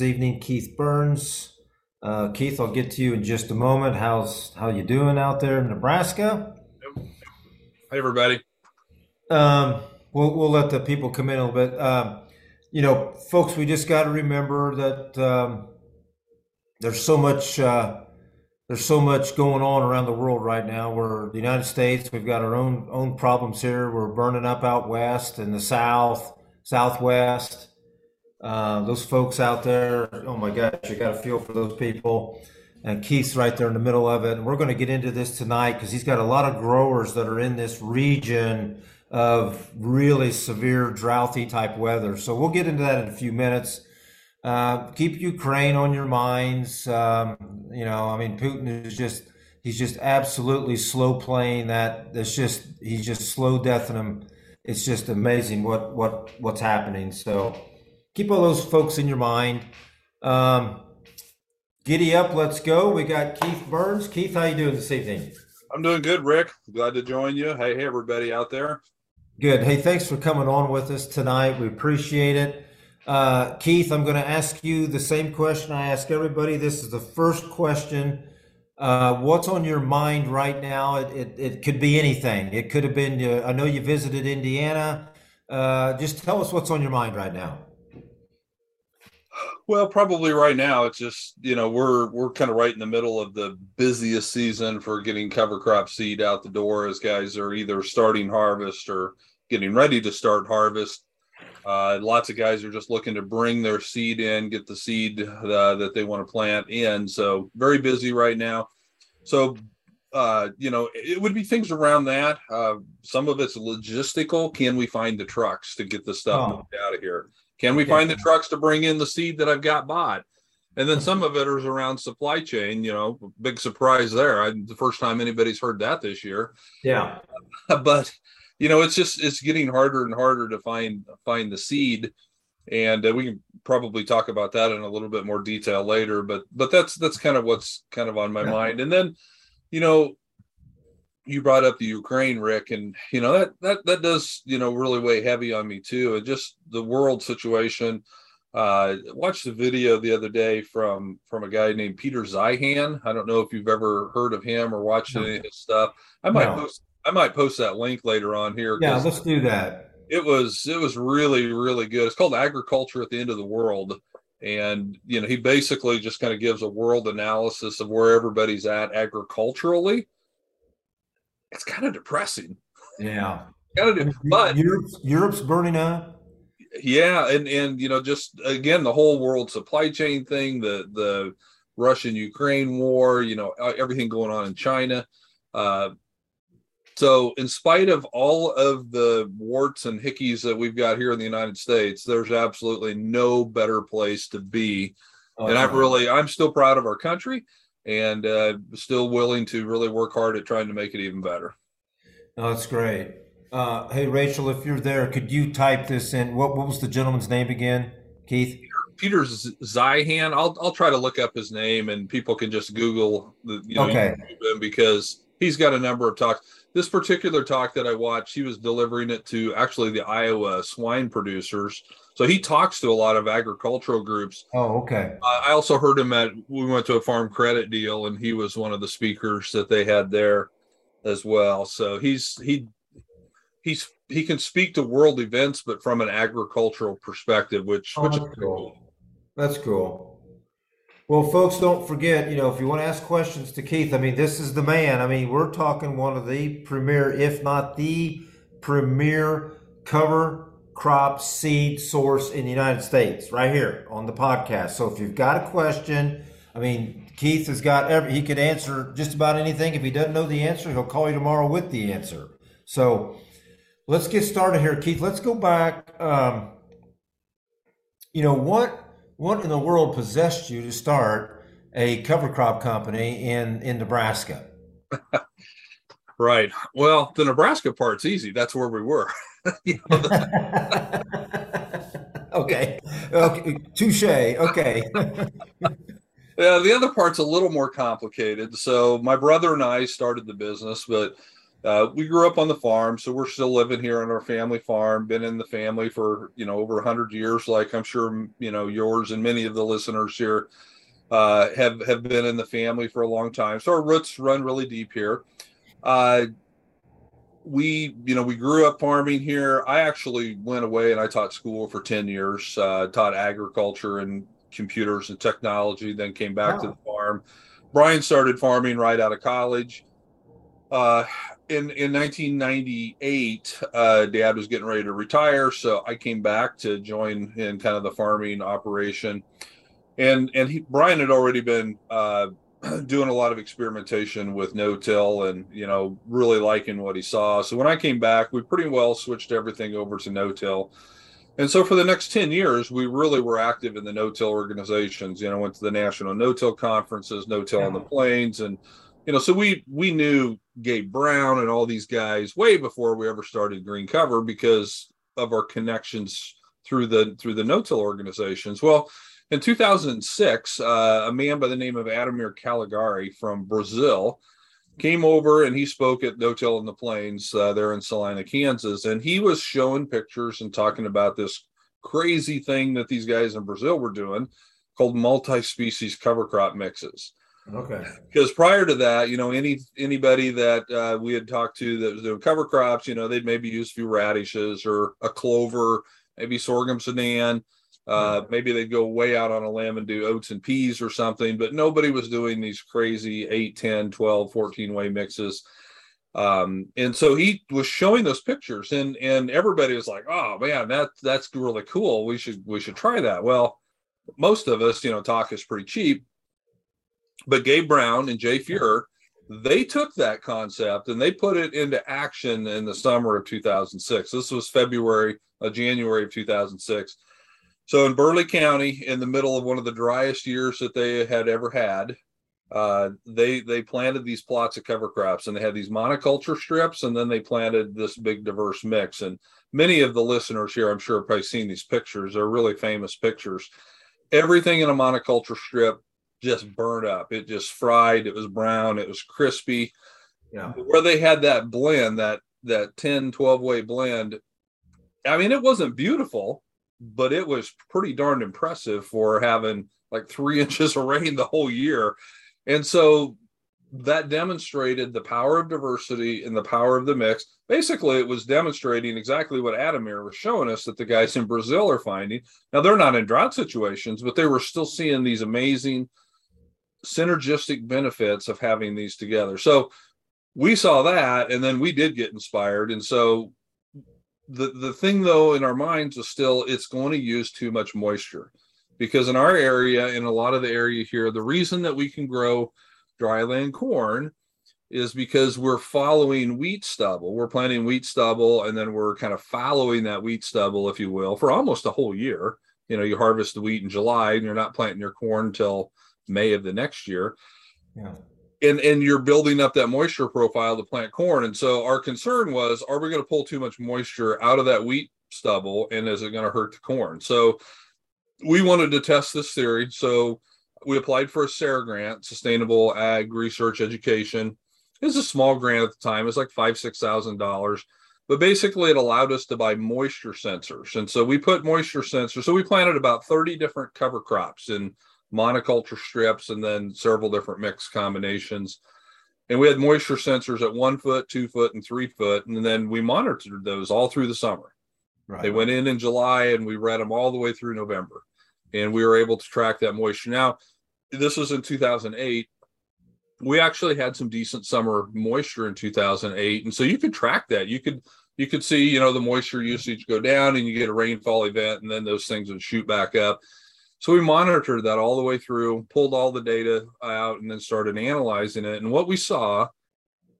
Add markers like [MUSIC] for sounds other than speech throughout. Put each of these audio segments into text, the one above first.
this evening, Keith Berns. Uh, Keith, I'll get to you in just a moment. How's how you doing out there in Nebraska? Hey, everybody. Um, we'll we'll let the people come in a little bit. Um, you know, folks, we just got to remember that um, there's so much uh, there's so much going on around the world right now. We're the United States. We've got our own own problems here. We're burning up out west in the south, southwest. Uh, those folks out there, oh my gosh, you got to feel for those people. And Keith's right there in the middle of it. And we're going to get into this tonight because he's got a lot of growers that are in this region of really severe drouthy type weather. So we'll get into that in a few minutes. Uh, keep Ukraine on your minds. Um, you know, I mean, Putin is just, he's just absolutely slow playing that. That's just, he's just slow deathing him. It's just amazing what, what, what's happening. So, keep all those folks in your mind. Um, giddy up, let's go. We got Keith Berns. Keith, how you doing this evening? I'm doing good, Rick. Glad to join you. Hey, hey, everybody out there. Good. Hey, thanks for coming on with us tonight. We appreciate it. Uh, Keith, I'm going to ask you the same question I ask everybody. This is the first question. Uh, what's on your mind right now? It, it, it could be anything. It could have been, uh, I know you visited Indiana. Uh, just tell us what's on your mind right now. Well, probably right now it's just you know we're we're kind of right in the middle of the busiest season for getting cover crop seed out the door as guys are either starting harvest or getting ready to start harvest. Uh, lots of guys are just looking to bring their seed in, get the seed uh, that they want to plant in. So very busy right now. So uh, you know, it would be things around that. Uh, some of it's logistical. Can we find the trucks to get the stuff oh. out of here? Can we find the trucks to bring in the seed that I've got bought? And then some of it is around supply chain. You know, big surprise there. I, the first time anybody's heard that this year. Yeah, [LAUGHS] but you know, it's just it's getting harder and harder to find find the seed, and uh, we can probably talk about that in a little bit more detail later. But but that's that's kind of what's kind of on my yeah. mind. And then, you know, you brought up the Ukraine, Rick, and you know that that that does you know really weigh heavy on me too, and just the world situation. Uh, watched the video the other day from from a guy named Peter Zeihan. I don't know if you've ever heard of him or watched any of his stuff. I might no. post I might post that link later on here. Yeah, let's do that. It was it was really really good. It's called Agriculture at the End of the World, and you know he basically just kind of gives a world analysis of where everybody's at agriculturally it's kind of depressing. Yeah. [LAUGHS] kind of, but Europe's, Europe's burning up. Yeah, and and you know, just again, the whole world supply chain thing, the the Russian Ukraine war, you know, everything going on in China. Uh, so, in spite of all of the warts and hickeys that we've got here in the United States, there's absolutely no better place to be. Oh, and I'm really, I'm still proud of our country and uh, still willing to really work hard at trying to make it even better. Oh, that's great. Uh, hey, Rachel, if you're there, could you type this in? What, what was the gentleman's name again, Keith? Peter, Peter Zeihan. I'll I'll try to look up his name, and people can just Google the you know okay. him because he's got a number of talks. This particular talk that I watched, he was delivering it to actually the Iowa swine producers so he talks to a lot of agricultural groups. Oh, okay. Uh, I also heard him at we went to a farm credit deal, and he was one of the speakers that they had there as well. So he's he he's he can speak to world events, but from an agricultural perspective, which oh, which is cool. cool. That's cool. Well, folks, don't forget, you know, if you want to ask questions to Keith, I mean, this is the man. I mean, we're talking one of the premier, if not the premier cover crop seed source in the United States, right here on the podcast. So if you've got a question, I mean, Keith has got every, he could answer just about anything. If he doesn't know the answer, he'll call you tomorrow with the answer. So let's get started here, Keith. Let's go back. Um, you know, what, what in the world possessed you to start a cover crop company in, in Nebraska? [LAUGHS] right. Well, the Nebraska part's easy. That's where we were. [LAUGHS] [LAUGHS] okay. Okay. Touche. Okay. yeah, the other part's a little more complicated. So my brother and I started the business, but uh, we grew up on the farm, so we're still living here on our family farm. Been in the family for you know over hundred years, like I'm sure you know yours and many of the listeners here uh, have have been in the family for a long time. So our roots run really deep here. Uh, we you know we grew up farming here. I actually went away and I taught school for ten years. Uh, taught agriculture and computers and technology. Then came back wow. to the farm. Brian started farming right out of college. Uh, in in 1998, uh, Dad was getting ready to retire, so I came back to join in kind of the farming operation. And and he, Brian had already been uh, [CLEARS THROAT] doing a lot of experimentation with no-till, and you know really liking what he saw. So when I came back, we pretty well switched everything over to no-till. And so for the next 10 years, we really were active in the no-till organizations. You know, went to the national no-till conferences, no-till yeah. on the plains, and you know, so we we knew Gabe Brown and all these guys way before we ever started Green Cover because of our connections through the through the no-till organizations. Well, in 2006, uh, a man by the name of Ademir Calegari from Brazil came over and he spoke at No-Till in the Plains uh, there in Salina, Kansas, and he was showing pictures and talking about this crazy thing that these guys in Brazil were doing called multi-species cover crop mixes. Okay. Because prior to that, you know, any anybody that uh, we had talked to that was doing cover crops, you know, they'd maybe use a few radishes or a clover, maybe sorghum sudan. Uh, hmm. maybe they'd go way out on a limb and do oats and peas or something, but nobody was doing these crazy 8, 10, 12, 14 way mixes. Um, and so he was showing those pictures and and everybody was like, oh man, that that's really cool. We should we should try that. Well, most of us, you know, talk is pretty cheap but Gabe Brown and Jay Fuhrer, they took that concept and they put it into action in the summer of 2006. This was February, uh, January of 2006. So in Burleigh County, in the middle of one of the driest years that they had ever had, uh, they they planted these plots of cover crops and they had these monoculture strips and then they planted this big diverse mix. And many of the listeners here, I'm sure, have probably seen these pictures. They're really famous pictures. Everything in a monoculture strip just burned up. It just fried. It was brown. It was crispy. Yeah. Where they had that blend, that that 10, 12 way blend. I mean, it wasn't beautiful, but it was pretty darn impressive for having like three [LAUGHS] inches of rain the whole year. And so that demonstrated the power of diversity and the power of the mix. Basically, it was demonstrating exactly what Ademir was showing us that the guys in Brazil are finding. Now, they're not in drought situations, but they were still seeing these amazing synergistic benefits of having these together. So we saw that and then we did get inspired. And so the the thing though in our minds was still it's going to use too much moisture because in our area in a lot of the area here the reason that we can grow dryland corn is because we're following wheat stubble we're planting wheat stubble and then we're kind of following that wheat stubble if you will for almost a whole year you know you harvest the wheat in july and you're not planting your corn until May of the next year. Yeah. And and you're building up that moisture profile to plant corn. And so our concern was, are we going to pull too much moisture out of that wheat stubble, and is it going to hurt the corn? So we wanted to test this theory. So we applied for a SARE grant, Sustainable Ag Research Education. It was a small grant at the time. It was like five, six thousand dollars. But basically, it allowed us to buy moisture sensors. And so we put moisture sensors. So we planted about 30 different cover crops in monoculture strips, and then several different mix combinations. And we had moisture sensors at one foot, two foot, and three foot. And then we monitored those all through the summer. Right. They went in in July and we read them all the way through November. And we were able to track that moisture. Now, this was in 2008. We actually had some decent summer moisture in 2008. And so you could track that. You could you could see, you know, the moisture usage go down and you get a rainfall event and then those things would shoot back up. So we monitored that all the way through, pulled all the data out, and then started analyzing it. And what we saw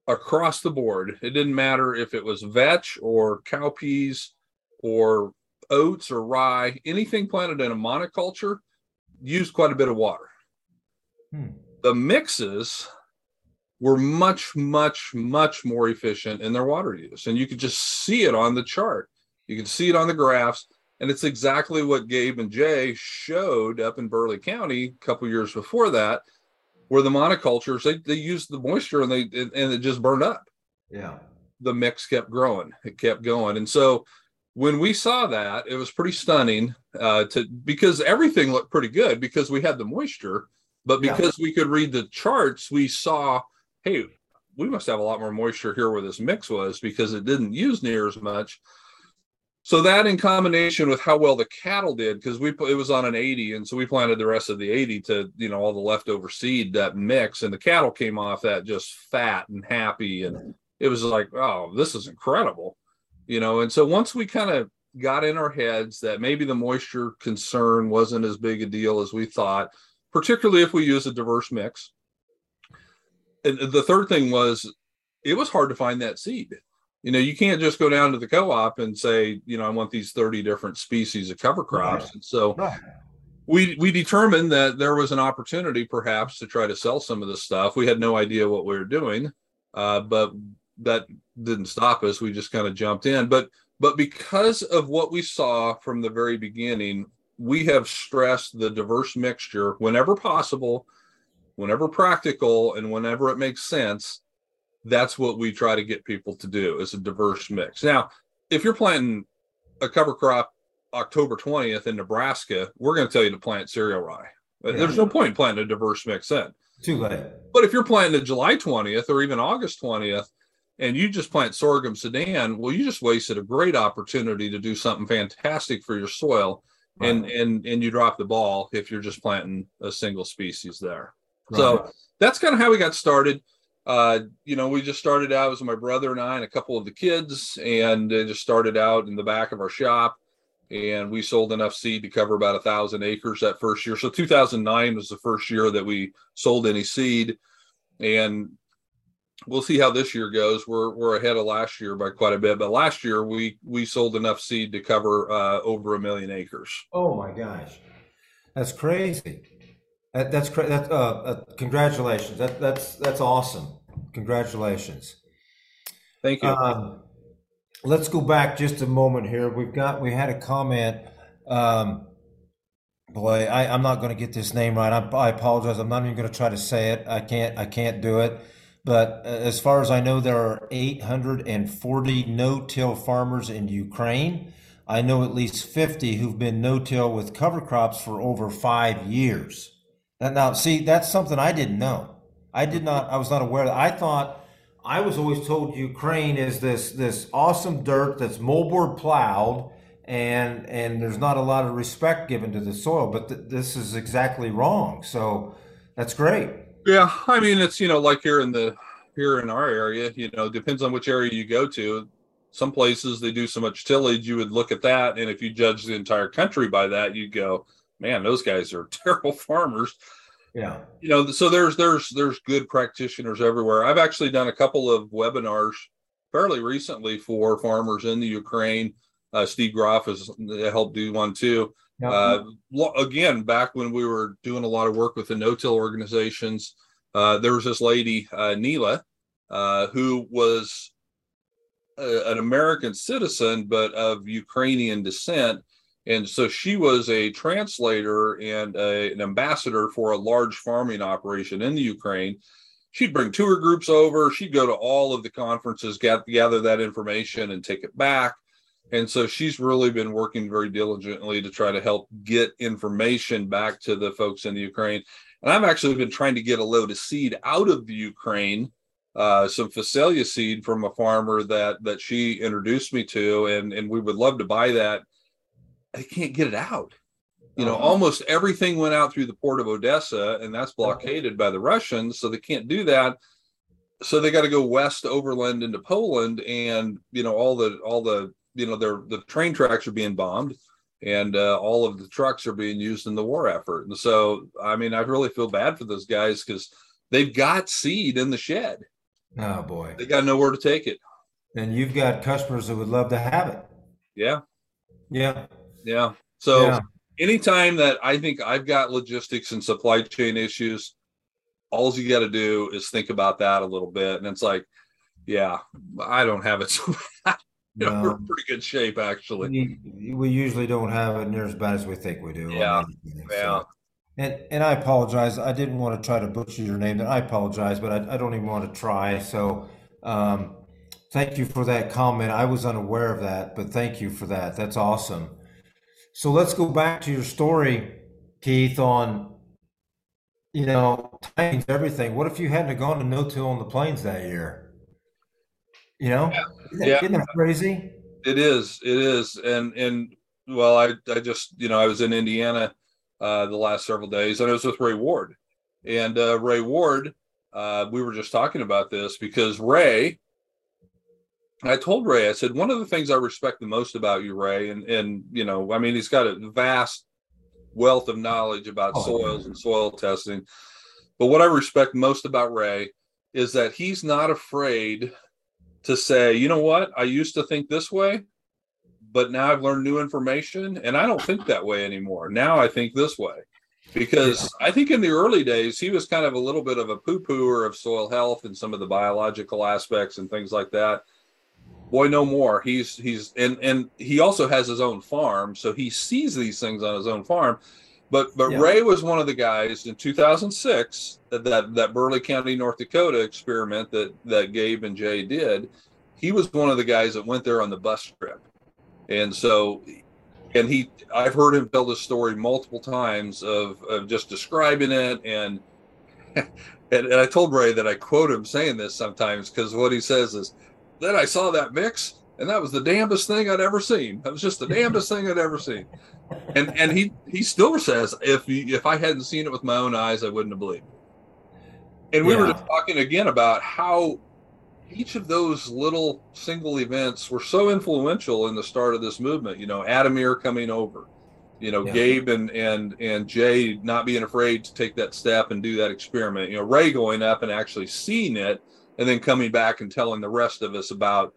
across the board, it didn't matter if it was vetch or cowpeas or oats or rye, anything planted in a monoculture used quite a bit of water. Hmm. The mixes were much, much, much more efficient in their water use. And you could just see it on the chart. You could see it on the graphs. And it's exactly what Gabe and Jay showed up in Burleigh County a couple years before that, where the monocultures they, they used the moisture and they and it just burned up. Yeah. the mix kept growing. It kept going. And so when we saw that, it was pretty stunning uh, to because everything looked pretty good because we had the moisture, but because yeah. we could read the charts, we saw, hey, we must have a lot more moisture here where this mix was because it didn't use near as much. So that in combination with how well the cattle did, because we it was on an 80, and so we planted the rest of the 80 to you know all the leftover seed that mix, and the cattle came off that just fat and happy, and it was like, oh, this is incredible, you know. And so once we kind of got in our heads that maybe the moisture concern wasn't as big a deal as we thought, particularly if we use a diverse mix. And the third thing was, it was hard to find that seed you know you can't just go down to the co-op and say you know i want these 30 different species of cover crops right. and so right. we we determined that there was an opportunity perhaps to try to sell some of this stuff we had no idea what we were doing uh, but that didn't stop us we just kind of jumped in but but because of what we saw from the very beginning we have stressed the diverse mixture whenever possible whenever practical and whenever it makes sense that's what we try to get people to do is a diverse mix. Now, if you're planting a cover crop October 20th in Nebraska, we're going to tell you to plant cereal rye. Yeah. There's no point planting a diverse mix then. Too late. But if you're planting a July 20th or even August 20th, and you just plant sorghum sudan, well, you just wasted a great opportunity to do something fantastic for your soil, right. and and and you drop the ball if you're just planting a single species there. Right. So that's kind of how we got started uh, you know, we just started out as my brother and I and a couple of the kids, and it just started out in the back of our shop. And we sold enough seed to cover about a thousand acres that first year. So 2009 was the first year that we sold any seed, and we'll see how this year goes. We're we're ahead of last year by quite a bit, but last year we we sold enough seed to cover uh, over a million acres. Oh my gosh, that's crazy. That, that's that. Uh, uh, congratulations. That that's that's awesome. Congratulations. Thank you. Um, let's go back just a moment here. We've got we had a comment. Um, boy, I, I'm not going to get this name right. I, I apologize. I'm not even going to try to say it. I can't. I can't do it. But uh, as far as I know, there are 840 no-till farmers in Ukraine. I know at least 50 who've been no-till with cover crops for over five years. Now, see, that's something I didn't know. I did not. I was not aware. That. I thought I was always told Ukraine is this this awesome dirt that's moldboard plowed, and and there's not a lot of respect given to the soil. But th- this is exactly wrong. So that's great. Yeah, I mean it's you know like here in the here in our area, you know, depends on which area you go to. Some places they do so much tillage, you would look at that, and if you judge the entire country by that, you'd go, man, those guys are [LAUGHS] terrible farmers. Yeah. You know, so there's there's there's good practitioners everywhere. I've actually done a couple of webinars fairly recently for farmers in the Ukraine. Uh, Steve Groff has helped do one too. Uh, again, back when we were doing a lot of work with the no-till organizations, uh, there was this lady, uh, Neela, uh, who was a, an American citizen but of Ukrainian descent, and so she was a translator and a, an ambassador for a large farming operation in the Ukraine. She'd bring tour groups over. She'd go to all of the conferences, get, gather that information, and take it back. And so she's really been working very diligently to try to help get information back to the folks in the Ukraine. And I've actually been trying to get a load of seed out of the Ukraine, uh, some Phacelia seed from a farmer that that she introduced me to, and and we would love to buy that they can't get it out. You know, uh-huh. almost everything went out through the port of Odessa, and that's uh-huh. blockaded by the Russians, so they can't do that. So they got to go west overland into Poland, and you know all the all the you know their the train tracks are being bombed, and uh, all of the trucks are being used in the war effort. And so, I mean, I really feel bad for those guys because they've got seed in the shed. Oh boy, they got nowhere to take it. And you've got customers that would love to have it. Yeah, yeah. Yeah. So yeah. anytime that I think I've got logistics and supply chain issues, all you got to do is think about that a little bit. And it's like, yeah, I don't have it so bad. You know, no. we're in pretty good shape actually. We usually don't have it near as bad as we think we do. Yeah. Yeah. And and I apologize. I didn't want to try to butcher your name. I apologize, but I, I don't even want to try. So um, Thank you for that comment. I was unaware of that, but thank you for that. That's awesome. So let's go back to your story, Keith, on you know, timing's everything. What if you hadn't gone to no till on the plains that year? You know, Yeah. isn't Yeah. isn't that crazy? It is. It is. And and well, I I just you know I was in Indiana uh, the last several days, and I was with Ray Ward, and uh, Ray Ward. Uh, we were just talking about this because Ray. I told Ray, I said one of the things I respect the most about you, Ray, and and you know, I mean, he's got a vast wealth of knowledge about Oh, soils and soil testing. But what I respect most about Ray is that he's not afraid to say, you know what, I used to think this way, but now I've learned new information and I don't think that way anymore. Now I think this way. Because I think in the early days, he was kind of a little bit of a poo pooer of soil health and some of the biological aspects and things like that. Boy, no more. He's he's and and he also has his own farm, so he sees these things on his own farm. But but Yeah. Ray was one of the guys in 2006 that that, that Burleigh County, North Dakota experiment that that Gabe and Jay did. He was one of the guys that went there on the bus trip, and so and he I've heard him tell this story multiple times of of just describing it and. [LAUGHS] And, and I told Ray that I quote him saying this sometimes because what he says is, then I saw that mix, and that was the damnedest thing I'd ever seen. That was just the damnedest thing I'd ever seen. And and he he still says if he, if I hadn't seen it with my own eyes, I wouldn't have believed. it. And we were Yeah. just talking again about how each of those little single events were so influential in the start of this movement. You know, Ademir coming over, you know, Yeah. Gabe and and and Jay not being afraid to take that step and do that experiment. You know, Ray going up and actually seeing it and then coming back and telling the rest of us about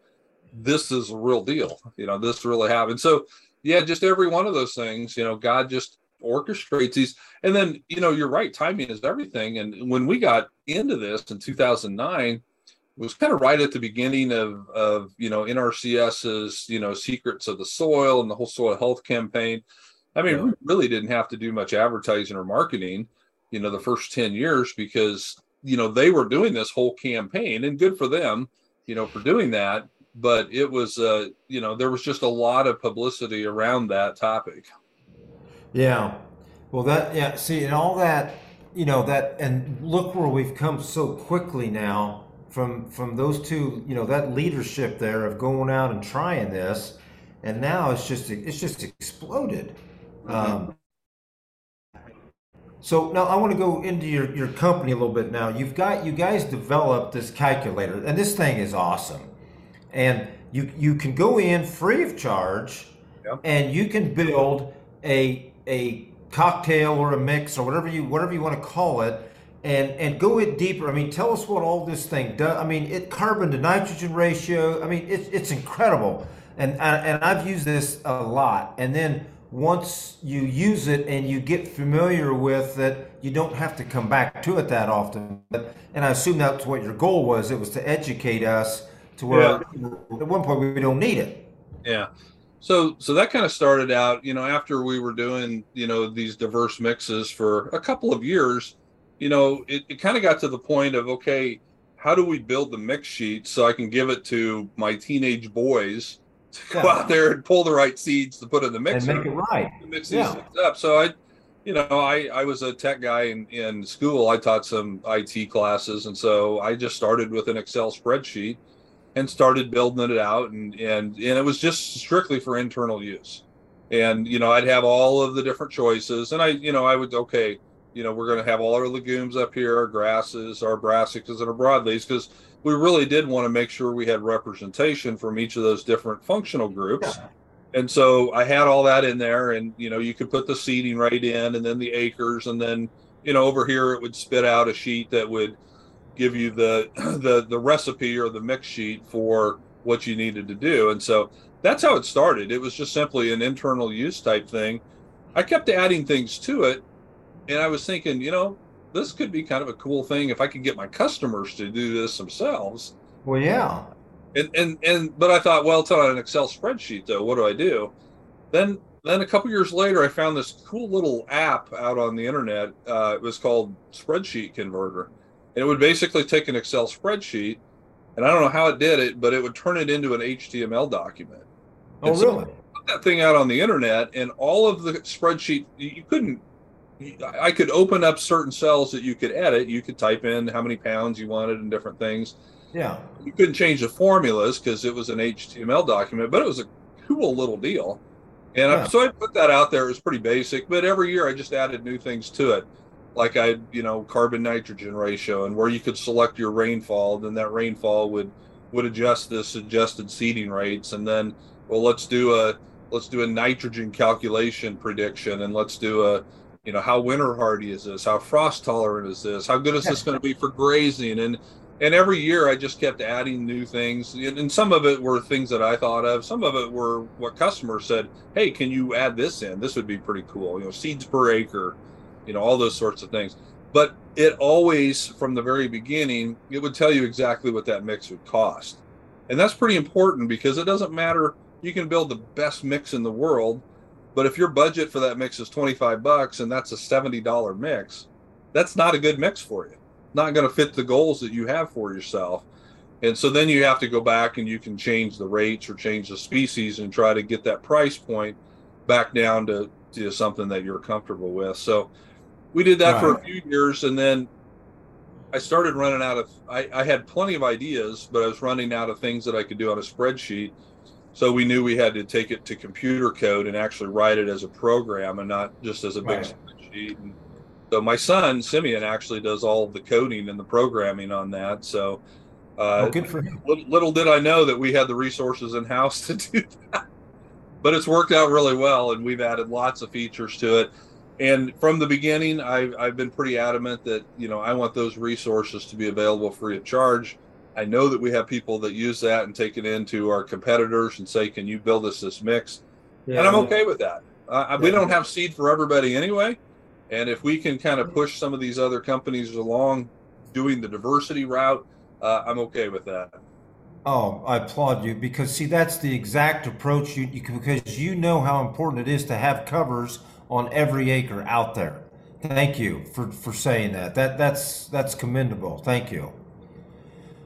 this is a real deal. You know, this really happened. So yeah, just every one of those things, you know, God just orchestrates these. And then, you know, you're right, timing is everything. And when we got into this in 2009, it was kind of right at the beginning of, of you know, NRCS's, you know, secrets of the soil and the whole soil health campaign. I mean, Yeah. we really didn't have to do much advertising or marketing, you know, the first 10 years because, you know, they were doing this whole campaign and good for them, you know, for doing that. But it was, uh, you know, there was just a lot of publicity around that topic. Yeah. Well, that, yeah, see, and all that, you know, that, and look where we've come so quickly now from, from those two, you know, that leadership there of going out and trying this. And now it's just, it's just exploded. Um, so now I want to go into your, your company a little bit now. You've got, you guys developed this calculator and this thing is awesome. And you, you can go in free of charge Yep. and you can build a a cocktail or a mix or whatever you whatever you want to call it and and go it deeper i mean tell us what all this thing does i mean it carbon to nitrogen ratio i mean it's it's incredible and I- and i've used this a lot and then once you use it and you get familiar with it you don't have to come back to it that often but, and i assume that's what your goal was it was to educate us to where Yeah. at one point we don't need it Yeah. So so that kind of started out, you know, after we were doing, you know, these diverse mixes for a couple of years, you know, it, it kind of got to the point of okay, how do we build the mix sheet so I can give it to my teenage boys to go out there and pull the right seeds to put in the and make it right mix these Yeah. things up. So I, you know, I I was a tech guy in in school. I taught some IT classes, and so I just started with an Excel spreadsheet and started building it out, and and and it was just strictly for internal use. And you know, I'd have all of the different choices, and I, you know, I would okay, you know, we're going to have all our legumes up here, our grasses, our brassicas, and our broadleaves, because we really did want to make sure we had representation from each of those different functional groups and so I had all that in there, and you know, you could put the seeding right in, and then the acres, and then you know, over here it would spit out a sheet that would give you the [CLEARS THROAT] the the recipe or the mix sheet for what you needed to do. And so that's how it started. It was just simply an internal use type thing. I kept adding things to it, and I was thinking, you know, this could be kind of a cool thing if I could get my customers to do this themselves. well yeah And and and but I thought, well, it's on an Excel spreadsheet though. What do I do? Then then a couple years later, I found this cool little app out on the internet. Uh, it was called Spreadsheet Converter, and it would basically take an Excel spreadsheet and I don't know how it did it, but it would turn it into an HTML document. Oh, and really? So put that thing out on the internet, and all of the spreadsheet you couldn't. I could open up certain cells that you could edit. You could type in how many pounds you wanted and different things. Yeah. You couldn't change the formulas because it was an HTML document, but it was a cool little deal. And yeah. I, so I put that out there. It was pretty basic, but every year I just added new things to it. Like I, you know, carbon nitrogen ratio and where you could select your rainfall, then that rainfall would would adjust the suggested seeding rates. And then, well, let's do a let's do a nitrogen calculation prediction and let's do a you know how winter hardy is this how frost tolerant is this how good is this going to be for grazing and and every year I just kept adding new things. And some of it were things that I thought of. Some of it were what customers said, "Hey, can you add this in? This would be pretty cool." You know, seeds per acre, you know, all those sorts of things. But it always, from the very beginning, it would tell you exactly what that mix would cost, and that's pretty important because it doesn't matter. You can build the best mix in the world, but if your budget for that mix is twenty five bucks and that's a seventy dollar mix, that's not a good mix for you not going to fit the goals that you have for yourself. And so then you have to go back and you can change the rates or change the species and try to get that price point back down to, to something that you're comfortable with. So we did that right. for a few years and then I started running out of I, I had plenty of ideas, but I was running out of things that I could do on a spreadsheet. So we knew we had to take it to computer code and actually write it as a program and not just as a big right. spreadsheet. And so my son Simeon actually does all the coding and the programming on that. So uh, oh, good for him. Little, little, did I know that we had the resources in house [LAUGHS] to do that. But it's worked out really well, and we've added lots of features to it. And from the beginning, I've, I've been pretty adamant that you know I want those resources to be available free of charge. I know that we have people that use that and take it into our competitors and say, "Can you build us this mix?" Yeah, and I'm okay with that. Uh, yeah. We don't have seed for everybody anyway. And if we can kind of push some of these other companies along doing the diversity route, uh, I'm okay with that. Oh, I applaud you because see that's the exact approach you, you because you know how important it is to have covers on every acre out there. Thank you for, for saying that. That that's that's commendable. Thank you.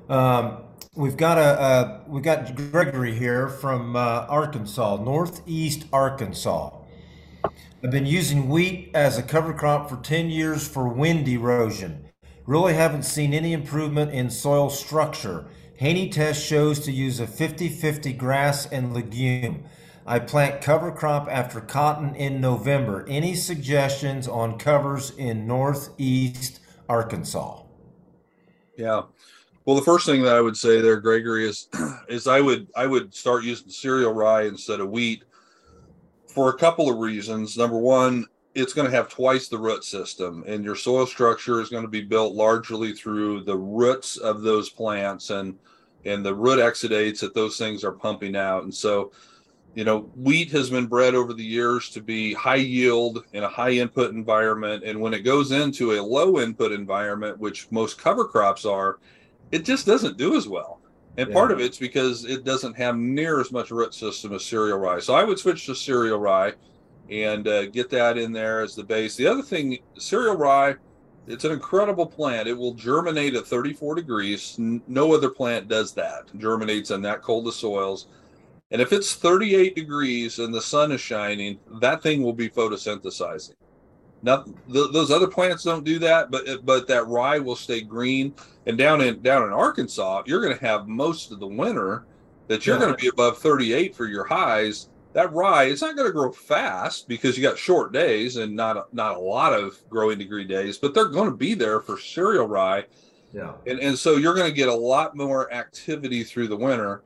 Um, we've got a uh, we've got Gregory here from uh, Arkansas, Northeast Arkansas. I've been using wheat as a cover crop for 10 years for wind erosion. Really haven't seen any improvement in soil structure. Haney test shows to use a 50 50 grass and legume. I plant cover crop after cotton in November. Any suggestions on covers in northeast Arkansas? Yeah. Well, the first thing that I would say there, Gregory, is [CLEARS THROAT] is I would I would start using cereal rye instead of wheat for a couple of reasons. Number one, it's going to have twice the root system, and your soil structure is going to be built largely through the roots of those plants and and the root exudates that those things are pumping out. And so, you know, wheat has been bred over the years to be high yield in a high input environment, and when it goes into a low input environment, which most cover crops are, it just doesn't do as well. And yeah. part of it's because it doesn't have near as much root system as cereal rye. So I would switch to cereal rye and uh, get that in there as the base. The other thing, cereal rye, it's an incredible plant. It will germinate at 34 degrees. No other plant does that. Germinates in that cold of soils. And if it's 38 degrees and the sun is shining, that thing will be photosynthesizing. Now, th- those other plants don't do that, but but that rye will stay green. And down in down in Arkansas, you're going to have most of the winter that you're yeah. going to be above 38 for your highs. That rye, it's not going to grow fast because you got short days and not not a lot of growing degree days, but they're going to be there for cereal rye. Yeah. And and so you're going to get a lot more activity through the winter.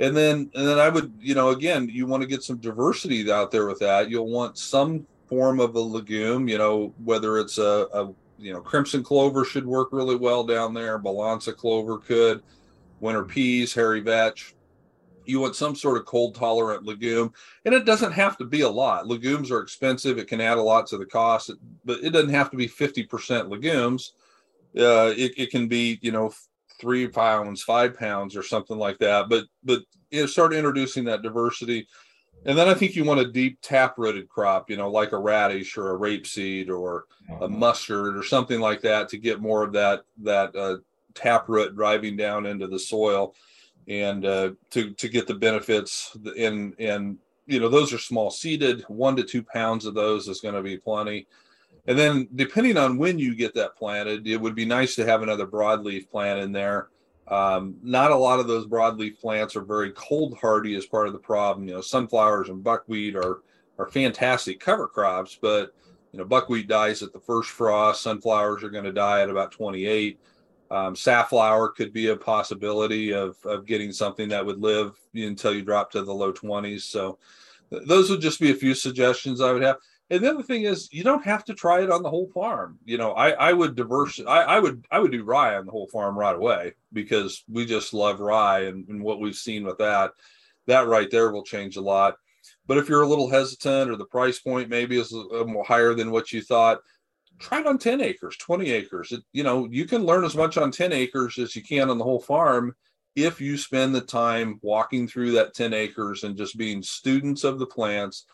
And then and then I would, you know, again, you want to get some diversity out there with that. You'll want some form of a legume, you know, whether it's a, a you know, crimson clover should work really well down there. Balansa clover could, winter peas, hairy vetch. You want some sort of cold tolerant legume, and it doesn't have to be a lot. Legumes are expensive; it can add a lot to the cost, but it doesn't have to be fifty percent legumes. Uh, it, it can be, you know, three pounds, five pounds, or something like that. But but you know, start introducing that diversity and then I think you want a deep tap rooted crop, you know, like a radish or a rapeseed or a uh-huh. mustard or something like that to get more of that that uh, taproot driving down into the soil and uh, to to get the benefits and and you know those are small seeded one to two pounds of those is going to be plenty and then depending on when you get that planted it would be nice to have another broadleaf plant in there um, not a lot of those broadleaf plants are very cold hardy as part of the problem you know sunflowers and buckwheat are are fantastic cover crops but you know buckwheat dies at the first frost sunflowers are going to die at about 28 um, safflower could be a possibility of, of getting something that would live until you drop to the low 20s. So th- those would just be a few suggestions I would have. And the other thing is you don't have to try it on the whole farm. You know, I, I would diverse I, I would I would do rye on the whole farm right away because we just love rye and, and what we've seen with that. That right there will change a lot. But if you're a little hesitant or the price point maybe is higher than what you thought, try it on 10 acres 20 acres it, you know you can learn as much on 10 acres as you can on the whole farm if you spend the time walking through that 10 acres and just being students of the plants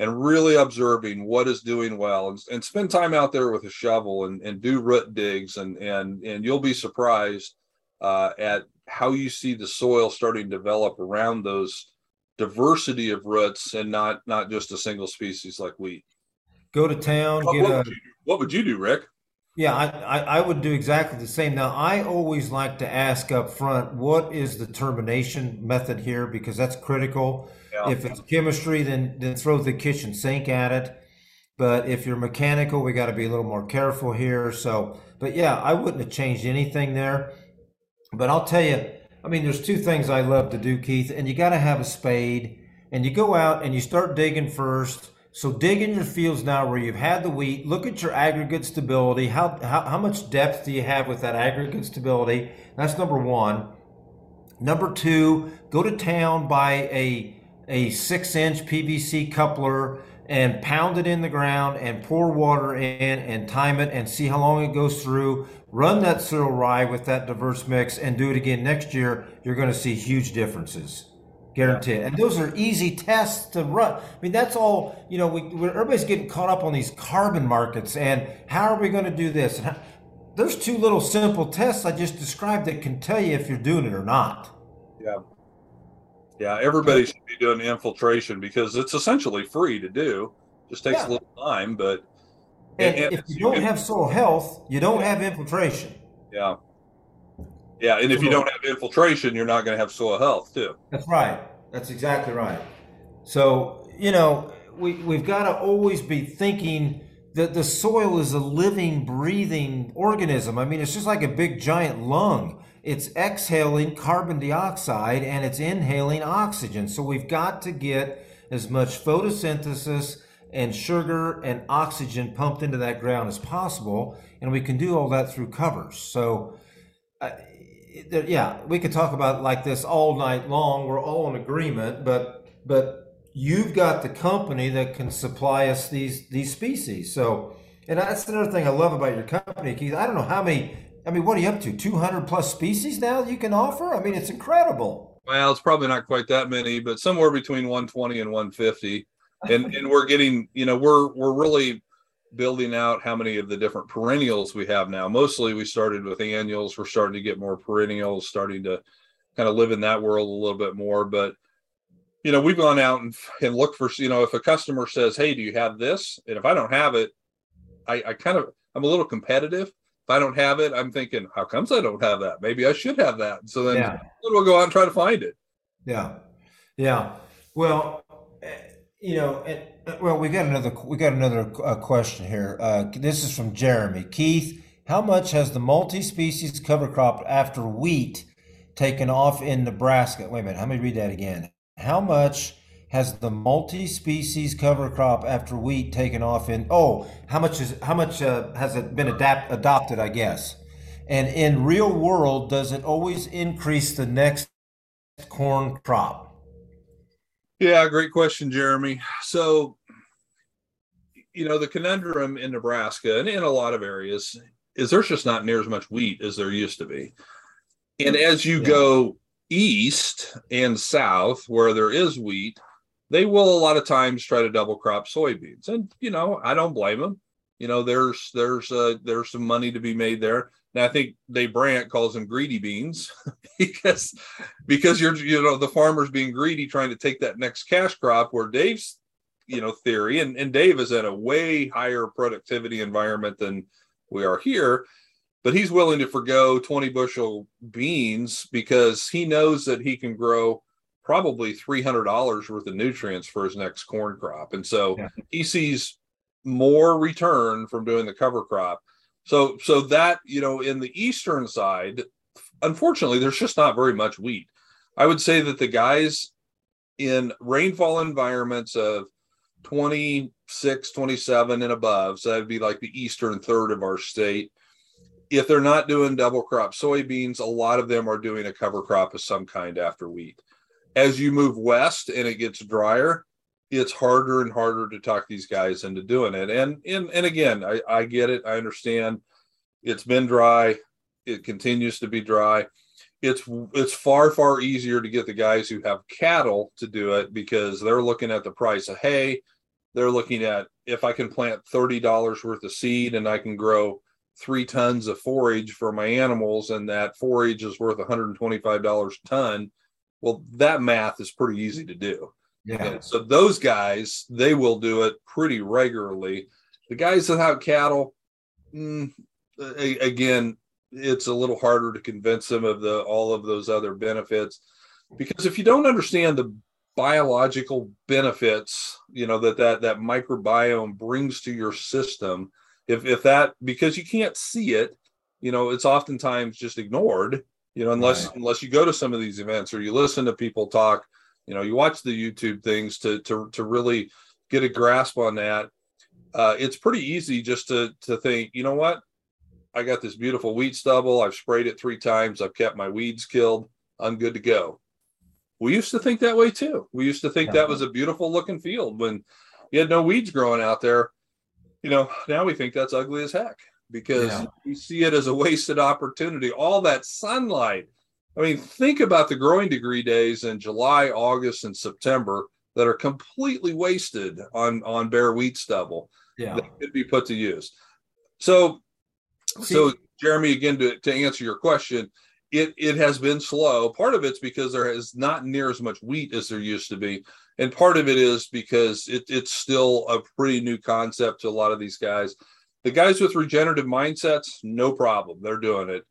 and really observing what is doing well and, and spend time out there with a shovel and, and do root digs and and and you'll be surprised uh, at how you see the soil starting to develop around those diversity of roots and not not just a single species like wheat. Go to town what, get what a would you, what would you do rick? Yeah I, I, I would do exactly the same. Now i always like to ask up front what is the termination method here? Because that's critical Yeah. if it's chemistry then then throw the kitchen sink at it. But if you're mechanical we got to be a little more careful here so but yeah i wouldn't have changed anything there. But i'll tell you i mean there's two things i love to do keith and you got to have a spade and you go out and you start digging first. So dig in your fields now where you've had the wheat. Look at your aggregate stability. How, how, how much depth do you have with that aggregate stability? That's number one. Number two, go to town, buy a a six inch PVC coupler and pound it in the ground and pour water in and time it and see how long it goes through. Run that cereal rye with that diverse mix and do it again next year. You're going to see huge differences. Guarantee it. And those are easy tests to run. I mean, that's all, you know, we, we're, everybody's getting caught up on these carbon markets and how are we going to do this? And how, there's two little simple tests I just described that can tell you if you're doing it or not. Yeah. Yeah, everybody should be doing infiltration because it's essentially free to do. Just takes Yeah. a little time, but And, and- if you don't have soil health, you don't have infiltration. yeah. Yeah, and if you don't have infiltration, you're not going to have soil health too. That's right. That's exactly right. So, you know, we, we've got to always be thinking that the soil is a living, breathing organism. I mean, it's just like a big giant lung. It's exhaling carbon dioxide and it's inhaling oxygen. So we've got to get as much photosynthesis and sugar and oxygen pumped into that ground as possible. And we can do all that through covers. So, uh, yeah, we could talk about like this all night long. We're all in agreement, but but you've got the company that can supply us these these species. So, and that's another thing I love about your company, Keith. I don't know how many. I mean, what are you up to? Two hundred plus species now you can offer. I mean, it's incredible. Well, it's probably not quite that many, but somewhere between 120 and 150. And and we're getting, you know, we're we're really building out how many of the different perennials we have now. Mostly we started with annuals. We're starting to get more perennials, starting to kind of live in that world a little bit more. But you know, we've gone out and, and looked for, you know, if a customer says, Hey, do you have this? And if I don't have it, I, I kind of I'm a little competitive. I don't have it, I'm thinking, how comes I don't have that? Maybe I should have that. So then Yeah. we'll go out and try to find it. Yeah, yeah. Well, eh, you know, and, uh, well, we got another we got another uh, question here. Uh, this is from Jeremy Keith. How much has the multi-species cover crop after wheat taken off in Nebraska? Wait a minute. Let me read that again. How much has the multi-species cover crop after wheat taken off in? Oh, how much is how much uh, has it been adapt adopted? I guess. And in real world, does it always increase the next corn crop? Yeah, great question, Jeremy. So, you know, the conundrum in Nebraska and in a lot of areas is there's just not near as much wheat as there used to be. And as you Yeah. go east and south where there is wheat, they will a lot of times try to double crop soybeans. And, you know, I don't blame them. You know, there's there's uh, there's some money to be made there. And I think Dave Brandt calls them greedy beans [LAUGHS] because because you're you know the farmers being greedy trying to take that next cash crop where Dave's you know theory and, and Dave is at a way higher productivity environment than we are here but he's willing to forego 20 bushel beans because he knows that he can grow probably $300 worth of nutrients for his next corn crop. And so yeah. he sees more return from doing the cover crop. So so that you know in the eastern side unfortunately there's just not very much wheat. I would say that the guys in rainfall environments of 26 27 and above so that'd be like the eastern third of our state if they're not doing double crop soybeans a lot of them are doing a cover crop of some kind after wheat as you move west and it gets drier it's harder and harder to talk these guys into doing it. And and and again, I, I get it. I understand. It's been dry. It continues to be dry. It's it's far far easier to get the guys who have cattle to do it because they're looking at the price of hay. They're looking at if I can plant thirty dollars worth of seed and I can grow three tons of forage for my animals, and that forage is worth one hundred and twenty five dollars a ton. Well, that math is pretty easy to do yeah. And so those guys, they will do it pretty regularly. The guys that have cattle, mm, again, it's a little harder to convince them of the all of those other benefits because if you don't understand the biological benefits, you know that that that microbiome brings to your system, if if that because you can't see it, you know, it's oftentimes just ignored. You know, unless right. unless you go to some of these events or you listen to people talk you know you watch the youtube things to to to really get a grasp on that. Uh, it's pretty easy just to to think you know what? I got this beautiful wheat stubble. I've sprayed it three times. I've kept my weeds killed. I'm good to go. We used to think that way too. We used to think yeah. that was a beautiful looking field when you had no weeds growing out there. You know now we think that's ugly as heck because yeah. we see it as a wasted opportunity all that sunlight I mean, think about the growing degree days in July, August, and September that are completely wasted on on bare wheat stubble. Yeah, that could be put to use. So, See, so Jeremy, again to, to answer your question, it it has been slow. Part of it's because there is not near as much wheat as there used to be, and part of it is because it, it's still a pretty new concept to a lot of these guys. The guys with regenerative mindsets, no problem, they're doing it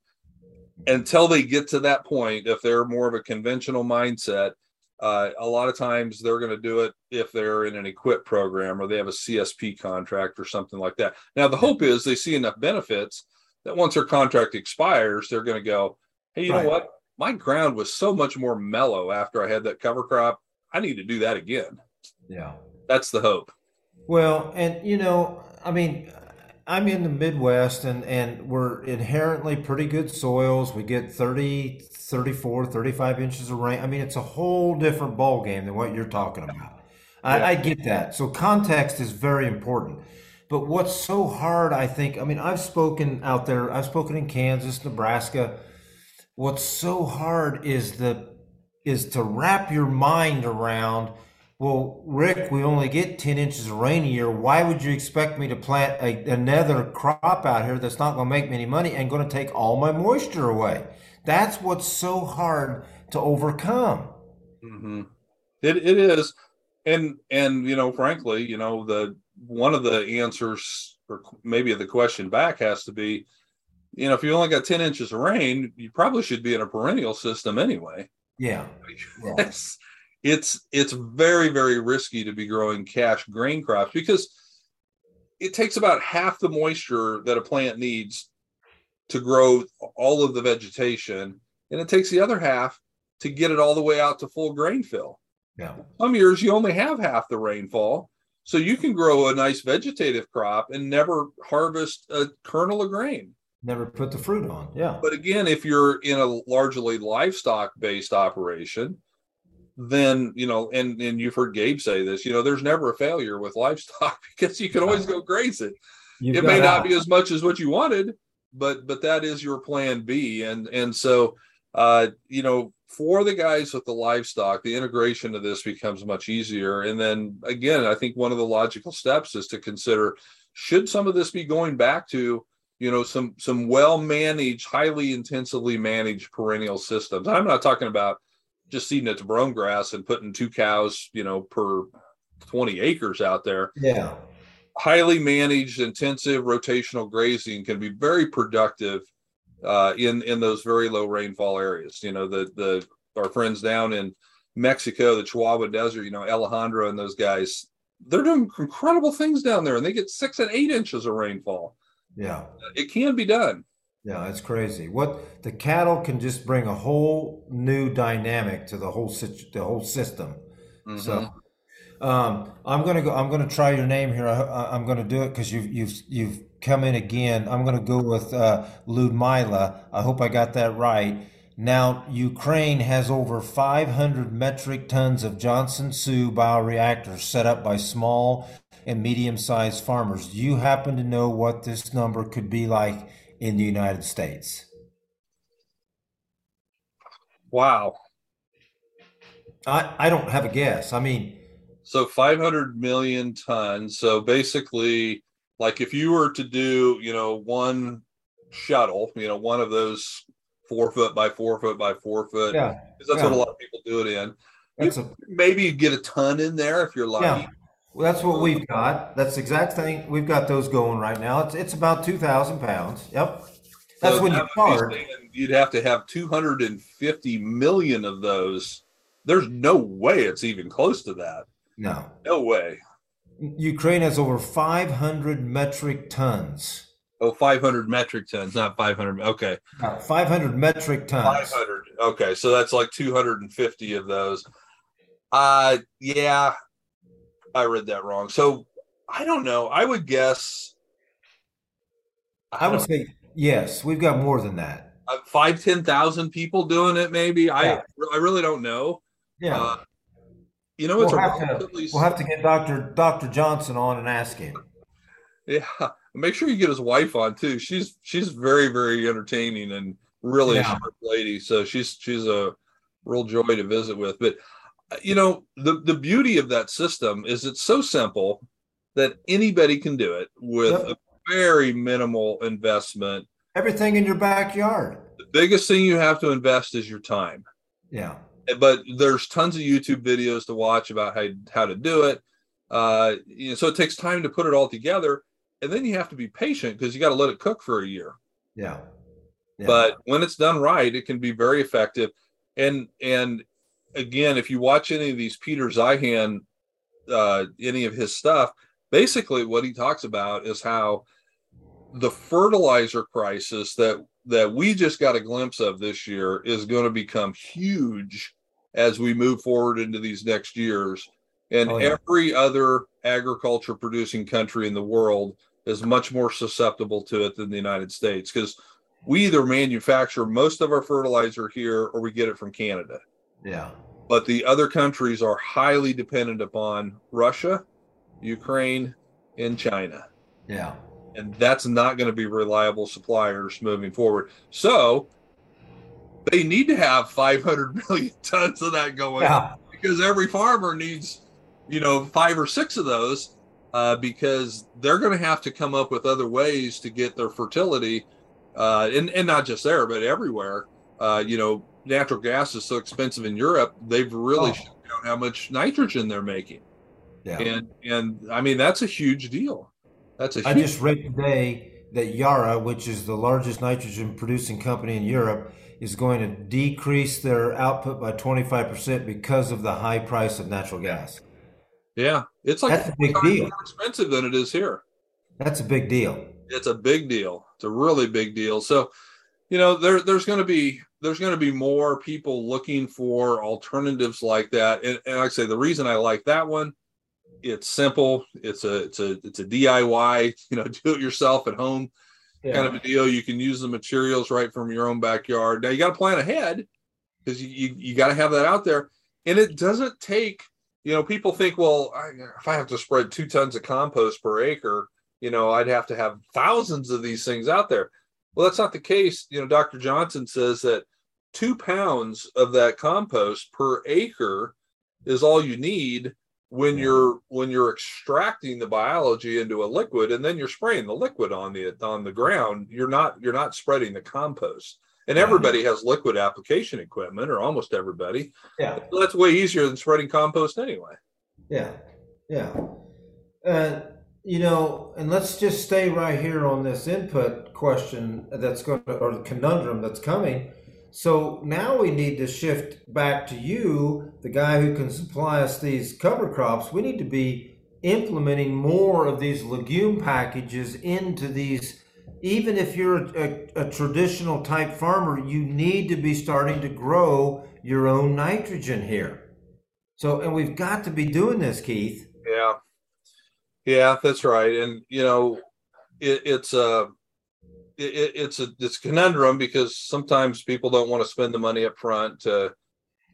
until they get to that point, if they're more of a conventional mindset, uh, a lot of times they're going to do it if they're in an EQIP program or they have a CSP contract or something like that. Now, the hope is they see enough benefits that once their contract expires, they're going to go, Hey, you right. know what? My ground was so much more mellow after I had that cover crop. I need to do that again. Yeah. That's the hope. Well, and you know, I mean, I'm in the Midwest and, and we're inherently pretty good soils. We get 30, 34, 35 inches of rain. I mean, it's a whole different ball game than what you're talking about. I, I get that. So context is very important. But what's so hard, I think, I mean, I've spoken out there, I've spoken in Kansas, Nebraska. What's so hard is the is to wrap your mind around – well, Rick, we only get 10 inches of rain a year. Why would you expect me to plant a, another crop out here that's not going to make me any money and going to take all my moisture away? That's what's so hard to overcome. Mm-hmm. It, it is. And, and, you know, frankly, you know, the, one of the answers or maybe the question back has to be, you know, if you only got 10 inches of rain, you probably should be in a perennial system anyway. Yeah. [LAUGHS] Yes it's it's very very risky to be growing cash grain crops because it takes about half the moisture that a plant needs to grow all of the vegetation and it takes the other half to get it all the way out to full grain fill. Yeah. Some years you only have half the rainfall so you can grow a nice vegetative crop and never harvest a kernel of grain. Never put the fruit on yeah. But again if you're in a largely livestock based operation then you know and and you've heard gabe say this you know there's never a failure with livestock [LAUGHS] because you can always go graze it You've it may not be as much as what you wanted but but that is your plan b. And and so uh you know for the guys with the livestock the integration of this becomes much easier. And then again i think one of the logical steps is to consider should some of this be going back to you know some some well managed highly intensively managed perennial systems? I'm not talking about just seeding it to brome grass and putting two cows you know per 20 acres out there. Yeah. Highly managed intensive rotational grazing can be very productive uh, in in those very low rainfall areas. You know the the our friends down in mexico the chihuahua desert you know alejandro and those guys they're doing incredible things down there and they get six and eight inches of rainfall. Yeah. It can be done yeah it's crazy. What the cattle can just bring a whole new dynamic to the whole the whole system. Mm-hmm. so um, i'm gonna go i'm gonna try your name here. I, am gonna do it because you've you've you've come in again. I'm gonna go with uh, ludmila. I hope i got that right. Now, Ukraine has over 500 metric tons of Johnson Su bioreactors set up by small and medium sized farmers. Do you happen to know what this number could be like in the United States? Wow. I, I don't have a guess. I mean, so 500 million tons. So basically, like if you were to do, you know, one shuttle, you know, one of those four foot by four foot by four foot. Yeah. Because that's yeah. what a lot of people do it in. That's a, maybe you get a ton in there if you're lucky. Yeah. Well, that's what we've got. That's the exact thing. We've got those going right now. It's it's about two thousand pounds. Yep. That's so when you start. You'd have to have two hundred and fifty million of those. There's no way it's even close to that. No. No way. Ukraine has over 500 metric tons Oh, 500 metric tons, not 500. Okay. 500 metric tons. 500. Okay. So that's like 250 of those. Uh, yeah, I read that wrong. So I don't know. I would guess. I, I would say yes. We've got more than that. Uh, five, 10,000 people doing it, maybe. Yeah. I, I really don't know. Yeah. Uh, you know, it's we'll, have to, we'll have to get Dr. Dr. Johnson on and ask him. Yeah make sure you get his wife on too. She's she's very very entertaining and really yeah. a sharp lady. So she's she's a real joy to visit with. But you know the the beauty of that system is it's so simple that anybody can do it with yep. a very minimal investment. Everything in your backyard. The biggest thing you have to invest is your time. Yeah. But there's tons of YouTube videos to watch about how how to do it. Uh, you know, so it takes time to put it all together and then you have to be patient because you got to let it cook for a year. Yeah. yeah. But when it's done right, it can be very effective. And and again, if you watch any of these Peter Zeihan, uh, any of his stuff, basically what he talks about is how the fertilizer crisis that that we just got a glimpse of this year is going to become huge as we move forward into these next years. And oh, yeah. every other agriculture producing country in the world is much more susceptible to it than the United States because we either manufacture most of our fertilizer here or we get it from Canada. Yeah. But the other countries are highly dependent upon Russia, Ukraine, and China. Yeah. And that's not going to be reliable suppliers moving forward. So they need to have 500 [LAUGHS] million tons of that going yeah. because every farmer needs, you know, five or six of those uh, because they're going to have to come up with other ways to get their fertility, uh, and and not just there, but everywhere. Uh, you know, natural gas is so expensive in Europe; they've really oh. shown how much nitrogen they're making. Yeah, and and I mean that's a huge deal. That's a. I just read today that Yara, which is the largest nitrogen producing company in Europe, is going to decrease their output by 25% because of the high price of natural gas. Yeah, it's like that's a big deal. More expensive than it is here. That's a big deal. It's a big deal. It's a really big deal. So, you know, there there's going to be there's going to be more people looking for alternatives like that. And, and like I say, the reason I like that one, it's simple. It's a it's a it's a DIY, [LAUGHS] you know, do it yourself at home yeah. kind of a deal. You can use the materials right from your own backyard. Now you got to plan ahead because you, you, you got to have that out there. And it doesn't take you know, people think, well, I, if I have to spread two tons of compost per acre, you know, I'd have to have thousands of these things out there. Well, that's not the case. You know, Dr. Johnson says that two pounds of that compost per acre is all you need when yeah. you're when you're extracting the biology into a liquid and then you're spraying the liquid on the on the ground. You're not you're not spreading the compost. And everybody has liquid application equipment or almost everybody. Yeah. So that's way easier than spreading compost anyway. Yeah. Yeah. Uh, you know and let's just stay right here on this input question that's going to or the conundrum that's coming so now we need to shift back to you, the guy who can supply us these cover crops. We need to be implementing more of these legume packages into these. Even if you're a, a, traditional type farmer, you need to be starting to grow your own nitrogen here. So, and we've got to be doing this, Keith. Yeah. Yeah, that's right. And, you know, it, it's, uh, it, it's a it's a conundrum because sometimes people don't want to spend the money up front to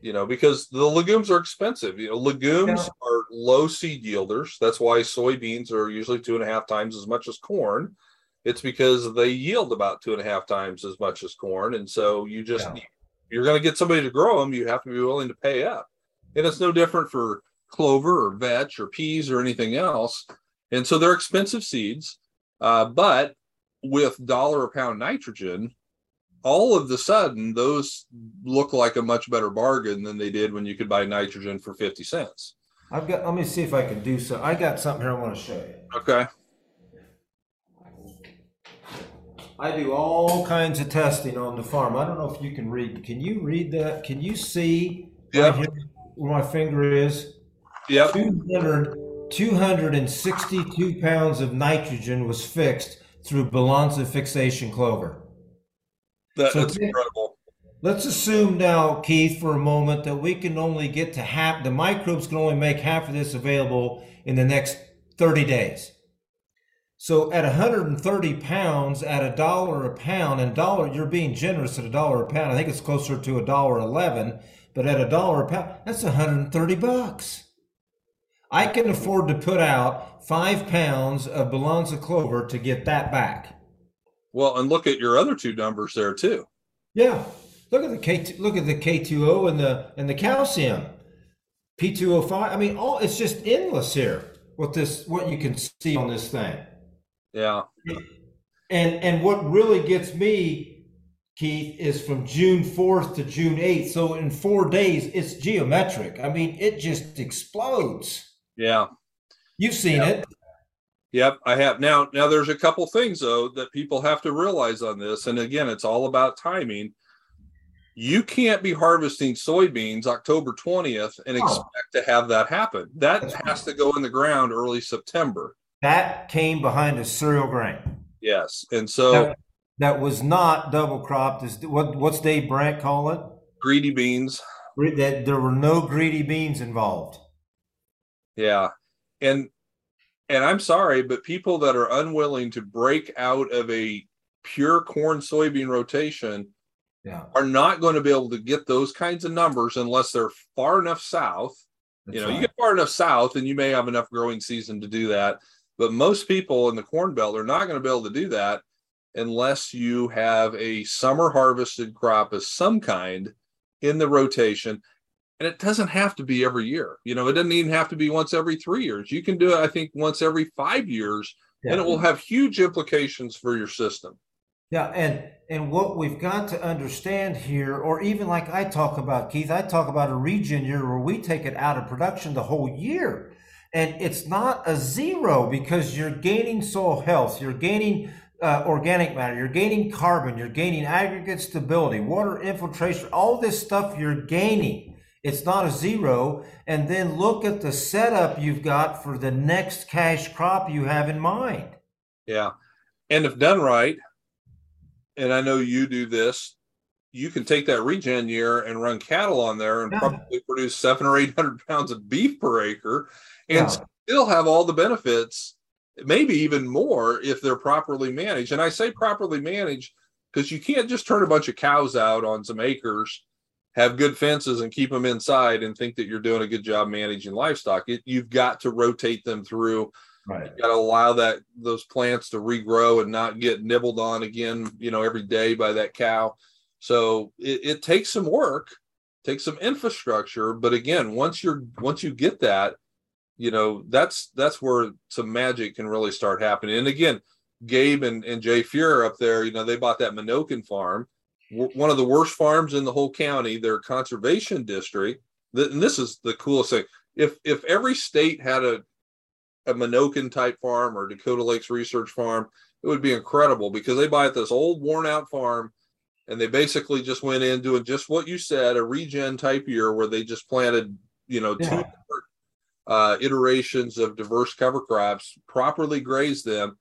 you know because the legumes are expensive you know legumes yeah. are low seed yielders that's why soybeans are usually two and a half times as much as corn it's because they yield about two and a half times as much as corn and so you just yeah. you're going to get somebody to grow them you have to be willing to pay up and it's no different for clover or vetch or peas or anything else and so they're expensive seeds uh, but with dollar a pound nitrogen, all of the sudden those look like a much better bargain than they did when you could buy nitrogen for 50 cents. I've got let me see if I can do so. I got something here I want to show you. Okay. I do all kinds of testing on the farm. I don't know if you can read. Can you read that? Can you see right where my finger is? Yep. 200, 262 pounds of nitrogen was fixed through Balansa fixation clover. That, so that's incredible. Let's assume now, Keith, for a moment, that we can only get to half, the microbes can only make half of this available in the next 30 days. So at 130 pounds, at a dollar a pound, and dollar, you're being generous at a dollar a pound. I think it's closer to a dollar 11, but at a dollar a pound, that's 130 bucks. I can afford to put out five pounds of Balansa clover to get that back. Well, and look at your other two numbers there too. Yeah, look at the K. Look at the K two O and the and the calcium, P two O five. I mean, all it's just endless here. What this, what you can see on this thing. Yeah. And and what really gets me, Keith, is from June fourth to June eighth. So in four days, it's geometric. I mean, it just explodes. Yeah. You've seen it. Yep, I have. Now, now there's a couple things though that people have to realize on this. And again, it's all about timing. You can't be harvesting soybeans October 20th and oh. expect to have that happen. That That's has right. to go in the ground early September. That came behind a cereal grain. Yes. And so that, that was not double cropped. Is what what's Dave Brandt call it? Greedy beans. That there were no greedy beans involved. Yeah. And and I'm sorry, but people that are unwilling to break out of a pure corn soybean rotation yeah. are not going to be able to get those kinds of numbers unless they're far enough south. That's you know, right. you get far enough south and you may have enough growing season to do that. But most people in the corn belt are not going to be able to do that unless you have a summer harvested crop of some kind in the rotation and it doesn't have to be every year you know it doesn't even have to be once every three years you can do it i think once every five years yeah. and it will have huge implications for your system yeah and and what we've got to understand here or even like i talk about keith i talk about a regen year where we take it out of production the whole year and it's not a zero because you're gaining soil health you're gaining uh, organic matter, you're gaining carbon, you're gaining aggregate stability, water infiltration, all this stuff you're gaining. It's not a zero. And then look at the setup you've got for the next cash crop you have in mind. Yeah. And if done right, and I know you do this, you can take that regen year and run cattle on there and yeah. probably produce seven or 800 pounds of beef per acre and yeah. still have all the benefits, maybe even more if they're properly managed. And I say properly managed because you can't just turn a bunch of cows out on some acres have good fences and keep them inside and think that you're doing a good job managing livestock. It, you've got to rotate them through. Right. You've got to allow that those plants to regrow and not get nibbled on again, you know, every day by that cow. So it, it takes some work, takes some infrastructure. But again, once you're once you get that, you know, that's that's where some magic can really start happening. And again, Gabe and, and Jay Fuhrer up there, you know, they bought that Menoken farm, one of the worst farms in the whole county, their conservation district. And this is the coolest thing. If if every state had a a Menoken type farm or Dakota Lakes Research Farm, it would be incredible because they buy at this old worn out farm and they basically just went in doing just what you said, a regen type year where they just planted, you know, yeah. two uh, iterations of diverse cover crops, properly grazed them,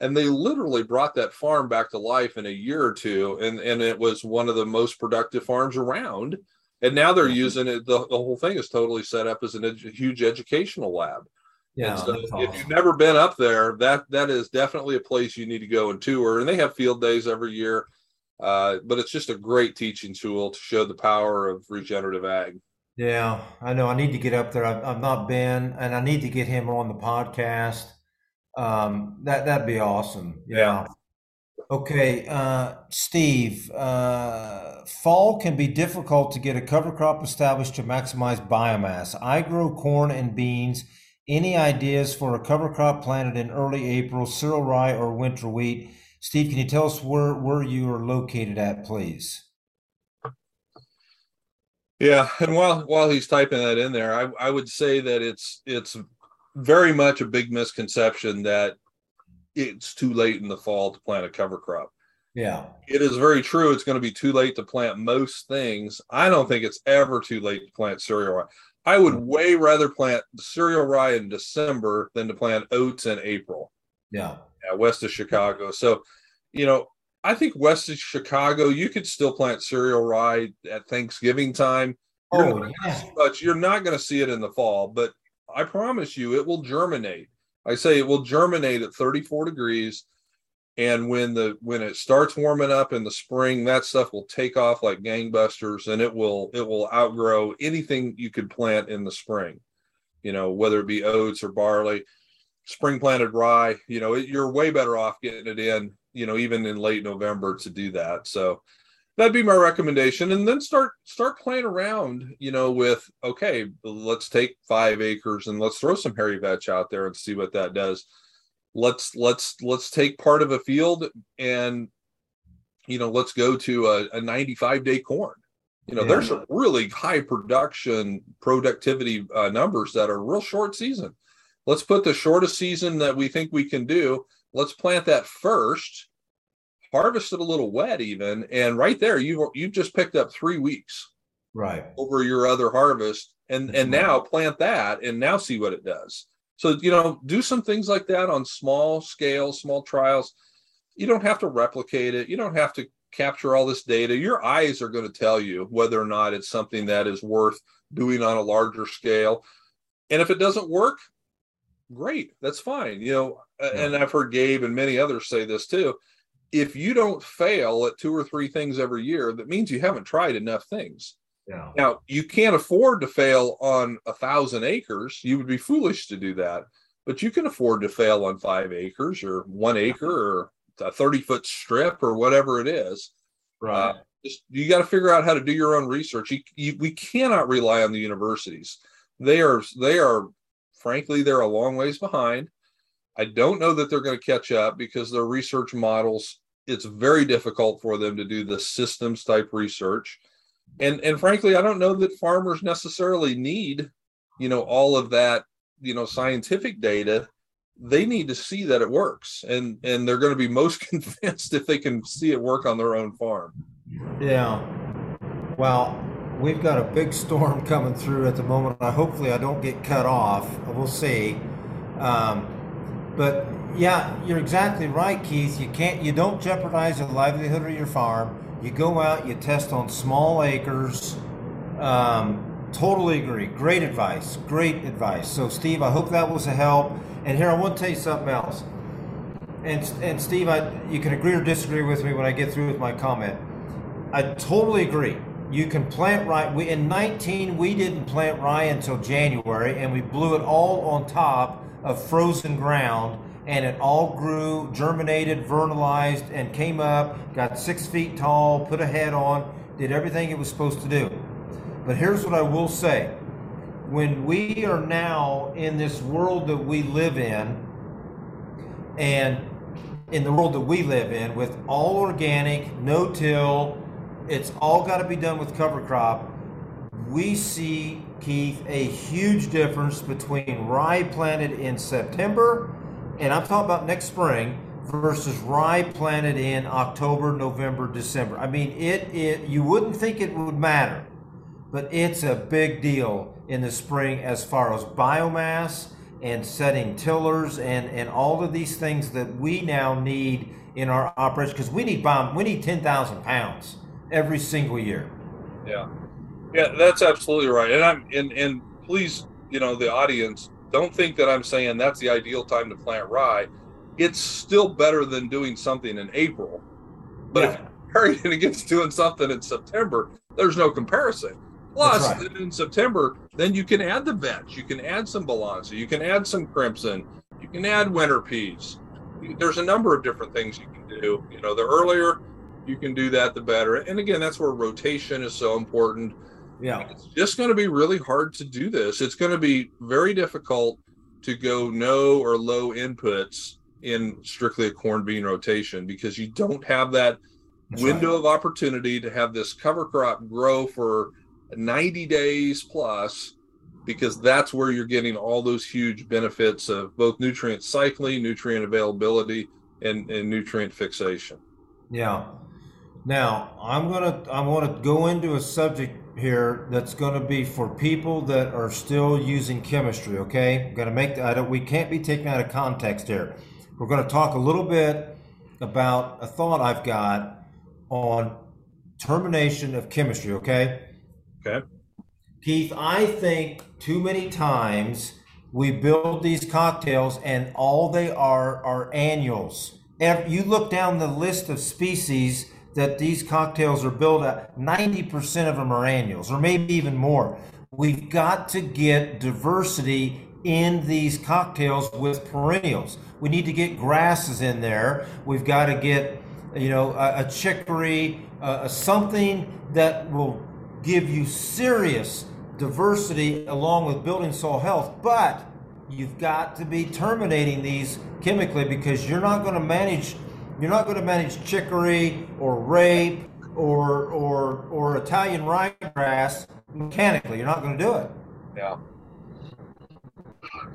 and they literally brought that farm back to life in a year or two, and and it was one of the most productive farms around. And now they're using it. The, the whole thing is totally set up as a huge educational lab. Yeah, so awesome. if you've never been up there, that that is definitely a place you need to go and tour. And they have field days every year, uh, but it's just a great teaching tool to show the power of regenerative ag. Yeah, I know. I need to get up there. I've, I've not been, and I need to get him on the podcast. Um, that that'd be awesome. Yeah. yeah. Okay, uh, Steve. Uh, fall can be difficult to get a cover crop established to maximize biomass. I grow corn and beans. Any ideas for a cover crop planted in early April, cereal rye or winter wheat? Steve, can you tell us where where you are located at, please? Yeah, and while while he's typing that in there, I, I would say that it's it's very much a big misconception that it's too late in the fall to plant a cover crop. Yeah. It is very true. It's going to be too late to plant most things. I don't think it's ever too late to plant cereal rye. I would mm. way rather plant cereal rye in December than to plant oats in April. Yeah. Yeah, west of Chicago. So, you know, I think west of Chicago, you could still plant cereal rye at Thanksgiving time. You're oh, yeah. But you're not going to see it in the fall. But I promise you, it will germinate. I say it will germinate at 34 degrees, and when the when it starts warming up in the spring, that stuff will take off like gangbusters, and it will it will outgrow anything you could plant in the spring. You know, whether it be oats or barley, spring planted rye. You know, it, you're way better off getting it in you know even in late november to do that so that'd be my recommendation. And then start start playing around you know with okay let's take five acres and let's throw some hairy vetch out there and see what that does. Let's let's let's take part of a field and you know let's go to a, a 95 day corn. You know yeah. there's some really high production productivity uh, numbers that are real short season. Let's put the shortest season that we think we can do. Let's plant that first harvest it a little wet even and right there you you've just picked up three weeks right. over your other harvest and That's and right. now plant that and now see what it does. So you know do some things like that on small scale small trials. You don't have to replicate it. You don't have to capture all this data. Your eyes are going to tell you whether or not it's something that is worth doing on a larger scale. And if it doesn't work great that's fine you know yeah. and i've heard gabe and many others say this too if you don't fail at two or three things every year, that means you haven't tried enough things. Yeah. Now you can't afford to fail on a thousand acres. You would be foolish to do that, but you can afford to fail on five acres or one acre or a 30 foot strip or whatever it is. Right. Uh, just, you got to figure out how to do your own research. You, you, we cannot rely on the universities. They are, they are, frankly, they're a long ways behind. I don't know that they're going to catch up because their research models, it's very difficult for them to do the systems type research. And and frankly, I don't know that farmers necessarily need, you know, all of that, you know, scientific data. They need to see that it works. And and they're going to be most [LAUGHS] convinced if they can see it work on their own farm. Yeah. Well, we've got a big storm coming through at the moment. I hopefully I don't get cut off. We'll see. Um, but yeah, you're exactly right, Keith. You can't, you don't jeopardize the livelihood of your farm. You go out, you test on small acres. Um, totally agree. Great advice. Great advice. So, Steve, I hope that was a help. And here, I want to tell you something else. And and Steve, I, you can agree or disagree with me when I get through with my comment. I totally agree. You can plant rye. We in 19 we didn't plant rye until January, and we blew it all on top of frozen ground and it all grew, germinated, vernalized, and came up, got six feet tall, put a head on, did everything it was supposed to do. But here's what I will say when we are now in this world that we live in, and in the world that we live in, with all organic, no till, it's all got to be done with cover crop. We see, Keith, a huge difference between rye planted in September, and I'm talking about next spring, versus rye planted in October, November, December. I mean, it, it you wouldn't think it would matter, but it's a big deal in the spring as far as biomass and setting tillers and, and all of these things that we now need in our operation because we need bomb we need 10,000 pounds every single year. Yeah. Yeah, that's absolutely right. And I'm and and please, you know, the audience don't think that I'm saying that's the ideal time to plant rye. It's still better than doing something in April. But yeah. if you're comparing against doing something in September, there's no comparison. Plus, right. in September, then you can add the vetch, you can add some balansa, you can add some crimson, you can add winter peas. There's a number of different things you can do. You know, the earlier you can do that, the better. And again, that's where rotation is so important. Yeah. It's just going to be really hard to do this. It's going to be very difficult to go no or low inputs in strictly a corn bean rotation because you don't have that that's window right. of opportunity to have this cover crop grow for 90 days plus because that's where you're getting all those huge benefits of both nutrient cycling, nutrient availability, and, and nutrient fixation. Yeah. Now I'm gonna I want to go into a subject here that's going to be for people that are still using chemistry. Okay, I'm gonna make I don't we can't be taken out of context here. We're going to talk a little bit about a thought I've got on termination of chemistry. Okay. Okay. Keith, I think too many times we build these cocktails and all they are are annuals. You look down the list of species that these cocktails are built at, 90% of them are annuals, or maybe even more. We've got to get diversity in these cocktails with perennials. We need to get grasses in there. We've got to get, you know, a, a chicory, uh, something that will give you serious diversity along with building soil health, but you've got to be terminating these chemically because you're not going to manage you're not going to manage chicory or rape or or or Italian ryegrass mechanically. You're not going to do it. Yeah.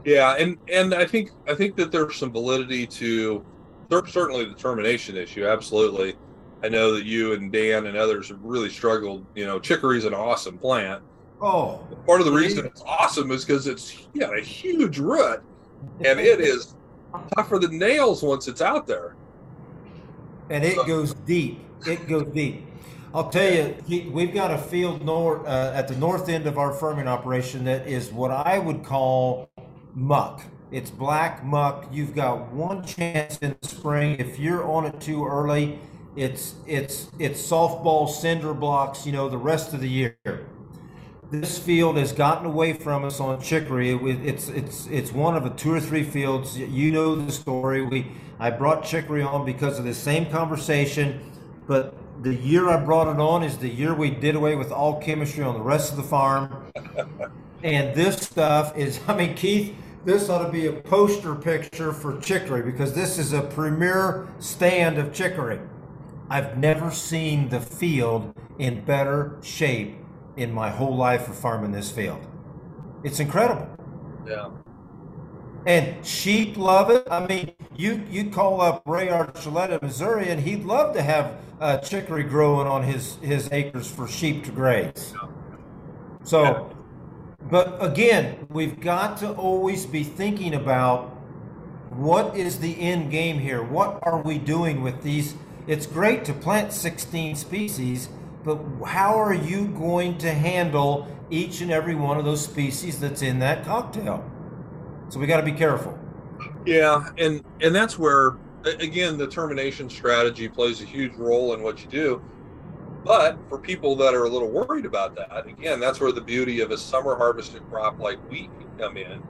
Yeah, and and I think I think that there's some validity to certainly the termination issue. Absolutely, I know that you and Dan and others have really struggled. You know, chicory is an awesome plant. Oh, part of the reason it's awesome is because it's got a huge root, and it is tougher than nails once it's out there. And it goes deep. It goes deep. I'll tell you, we've got a field north uh, at the north end of our ferment operation that is what I would call muck. It's black muck. You've got one chance in the spring. If you're on it too early, it's it's it's softball cinder blocks. You know the rest of the year. This field has gotten away from us on chicory. It, it's it's it's one of the two or three fields. You know the story. We I brought chicory on because of the same conversation, but the year I brought it on is the year we did away with all chemistry on the rest of the farm. [LAUGHS] and this stuff is, I mean, Keith, this ought to be a poster picture for chicory because this is a premier stand of chicory. I've never seen the field in better shape in my whole life of farming this field. It's incredible. Yeah. And sheep love it. I mean, you you call up Ray Archuleta, Missouri, and he'd love to have uh, chicory growing on his his acres for sheep to graze. So, but again, we've got to always be thinking about what is the end game here. What are we doing with these it's great to plant 16 species, but how are you going to handle each and every one of those species that's in that cocktail? So we got to be careful. Yeah, and and that's where again the termination strategy plays a huge role in what you do. But for people that are a little worried about that, again, that's where the beauty of a summer harvested crop like wheat can come in.